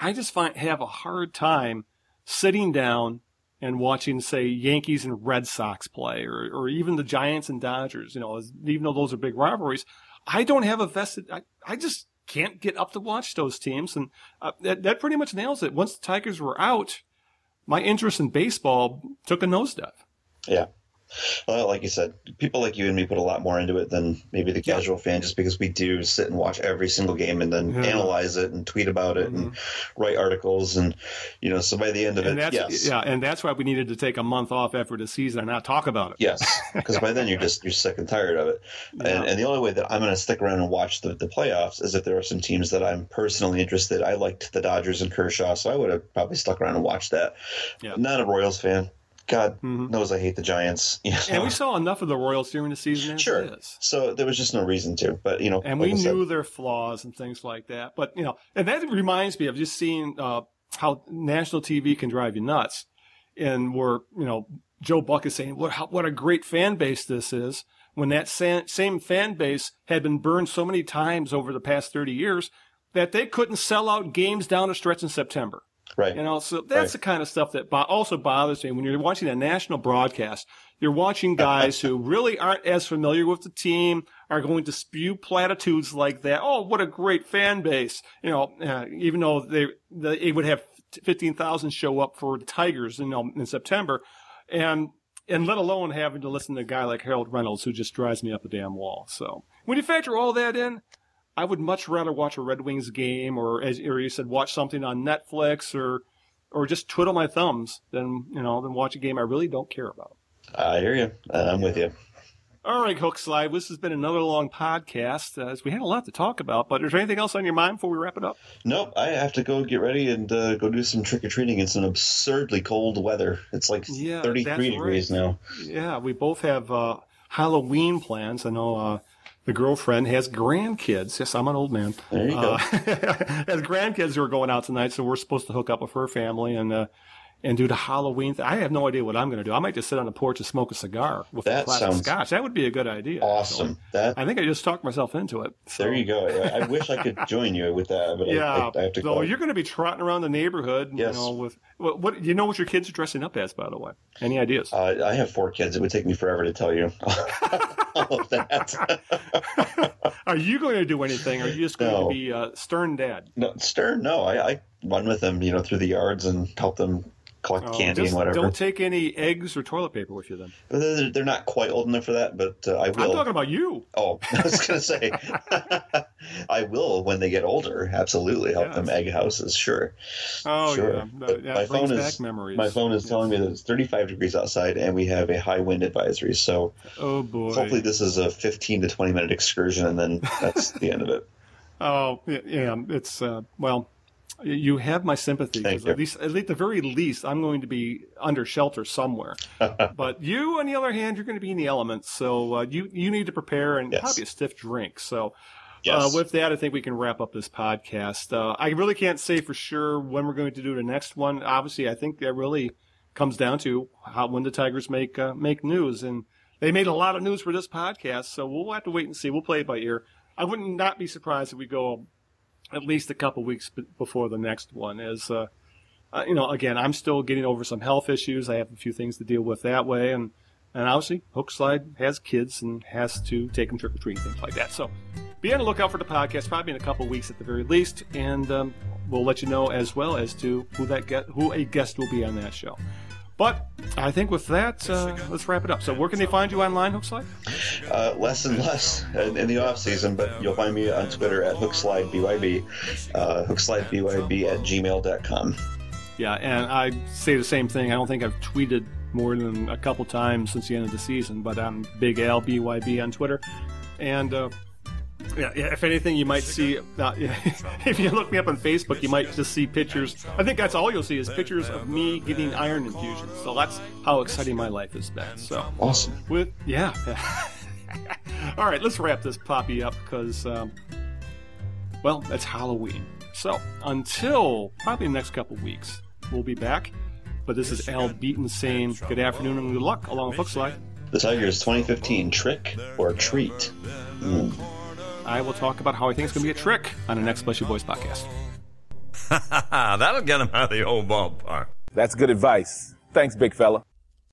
I just find have a hard time sitting down and watching, say, Yankees and Red Sox play or, or even the Giants and Dodgers, you know, as, even though those are big rivalries. I don't have a vested, I, I just can't get up to watch those teams. And uh, that, that pretty much nails it. Once the Tigers were out, my interest in baseball took a nosedive. Yeah. Well, like you said, people like you and me put a lot more into it than maybe the casual fan, just because we do sit and watch every single game and then Yeah. Mm-hmm. analyze it and tweet about it and write articles and you know. So by the end of And it, yes, yeah, and that's why we needed to take a month off after the season and not talk about it. Yes, because by then you're just you're sick and tired of it, Yeah. and, and the only way that I'm going to stick around and watch the, the playoffs is if there are some teams that I'm personally interested. I liked the Dodgers and Kershaw, so I would have probably stuck around and watched that. Yeah. Not a Royals fan. God Mhm. knows I hate the Giants. You And we saw enough of the Royals during the season as sure. So there was just no reason to, but you know, And like we I said, knew their flaws and things like that. But, you know, and that reminds me of just seeing uh, how national TV can drive you nuts. And where, you know, Joe Buck is saying what, how, what a great fan base this is when that sa- same fan base had been burned so many times over the past 30 years that they couldn't sell out games down a stretch in September. Right. You know, so that's Right. the kind of stuff that bo- also bothers me when you're watching a national broadcast. You're watching guys who really aren't as familiar with the team are going to spew platitudes like that. Oh, what a great fan base! You know, uh, even though they they would have fifteen thousand show up for the Tigers, you know, in September, and and let alone having to listen to a guy like Harold Reynolds who just drives me up the damn wall. So when you factor all that in, I would much rather watch a Red Wings game or, as or you said, watch something on Netflix or or just twiddle my thumbs than you know than watch a game I really don't care about. I hear you. Uh, I'm with you. All right, Hookslide. This has been another long podcast. Uh, we had a lot to talk about, but is there anything else on your mind before we wrap it up? Nope, I have to go get ready and uh, go do some trick or treating It's an absurdly cold weather. It's like Yeah, 33 degrees right. now. Yeah, we both have uh, Halloween plans. I know uh, the girlfriend has grandkids. Yes, I'm an old man. There you go. Uh, has grandkids who are going out tonight, so we're supposed to hook up with her family and uh, and do the Halloween. Th- I have no idea what I'm going to do. I might just sit on the porch and smoke a cigar with a That glass of scotch. That would be a good idea. Awesome. That I think I just talked myself into it. So. there you go. I, I wish I could join you with that, but I- Yeah, I, I have to so go. you're going to be trotting around the neighborhood, Yes. you know, with what, what you know what your kids are dressing up as, by the way. Any ideas? Uh, I have four kids. It would take me forever to tell you all of that. Are you going to do anything? Or are you just going No. to be uh, stern dad? no, Stern, no. I, I run with them, you know, through the yards and help them collect Oh, candy and whatever. Don't take any eggs or toilet paper with you then. But they're, they're not quite old enough for that, but uh, I will. I'm talking about you. Oh, I was going to say, I will when they get older. Absolutely help them egg houses. Sure, Oh sure. yeah, But that, my phone is memories. my phone is telling me that it's 35 degrees outside and we have a high wind advisory. So Oh boy. hopefully this is a 15 to 20 minute excursion, and then that's the end of it. Oh yeah, yeah, it's uh, well. You have my sympathy. 'cause Thank you. At least, at least, the very least, I'm going to be under shelter somewhere. but you, on the other hand, you're going to be in the elements, so uh, you you need to prepare and Yes. probably a stiff drink. So, Yes. uh, with that, I think we can wrap up this podcast. Uh, I really can't say for sure when we're going to do the next one. Obviously, I think that really comes down to how when the Tigers make uh, make news, and they made a lot of news for this podcast. So we'll have to wait and see. We'll play it by ear. I wouldn't not be surprised if we go at least a couple weeks b- before the next one. As uh, uh, you know, again, I'm still getting over some health issues. I have a few things to deal with that way, and and obviously, Hookslide has kids and has to take them trick or treating, things like that. So be on the lookout for the podcast, probably in a couple weeks at the very least, and um, we'll let you know as well as to who that get, who a guest will be on that show. But I think with that, uh, let's wrap it up. So where can they find you online, Hookslide? Uh, less and less in, in the off season, but you'll find me on Twitter at HookslideBYB, uh, HookslideBYB at gmail.com. Yeah, and I say the same thing. I don't think I've tweeted more than a couple times since the end of the season, but I'm Big Al BYB on Twitter. And uh, yeah, yeah, if anything, you might see. Uh, if you look me up on Facebook, you might just see pictures. I think that's all you'll see is pictures of me getting iron infusions. So that's how exciting my life has been. So Awesome. with yeah. All right, let's wrap this poppy up because, um, well, it's Halloween. So until probably the next couple weeks, we'll be back. But this is Al Beaton saying good afternoon and good luck along with Hookslide. The Tigers 2015 Trick or Treat. Mm. I will talk about how I think it's going to be a trick on the next Bless Boys podcast. That'll get him out of the old ballpark. That's good advice. Thanks, big fella.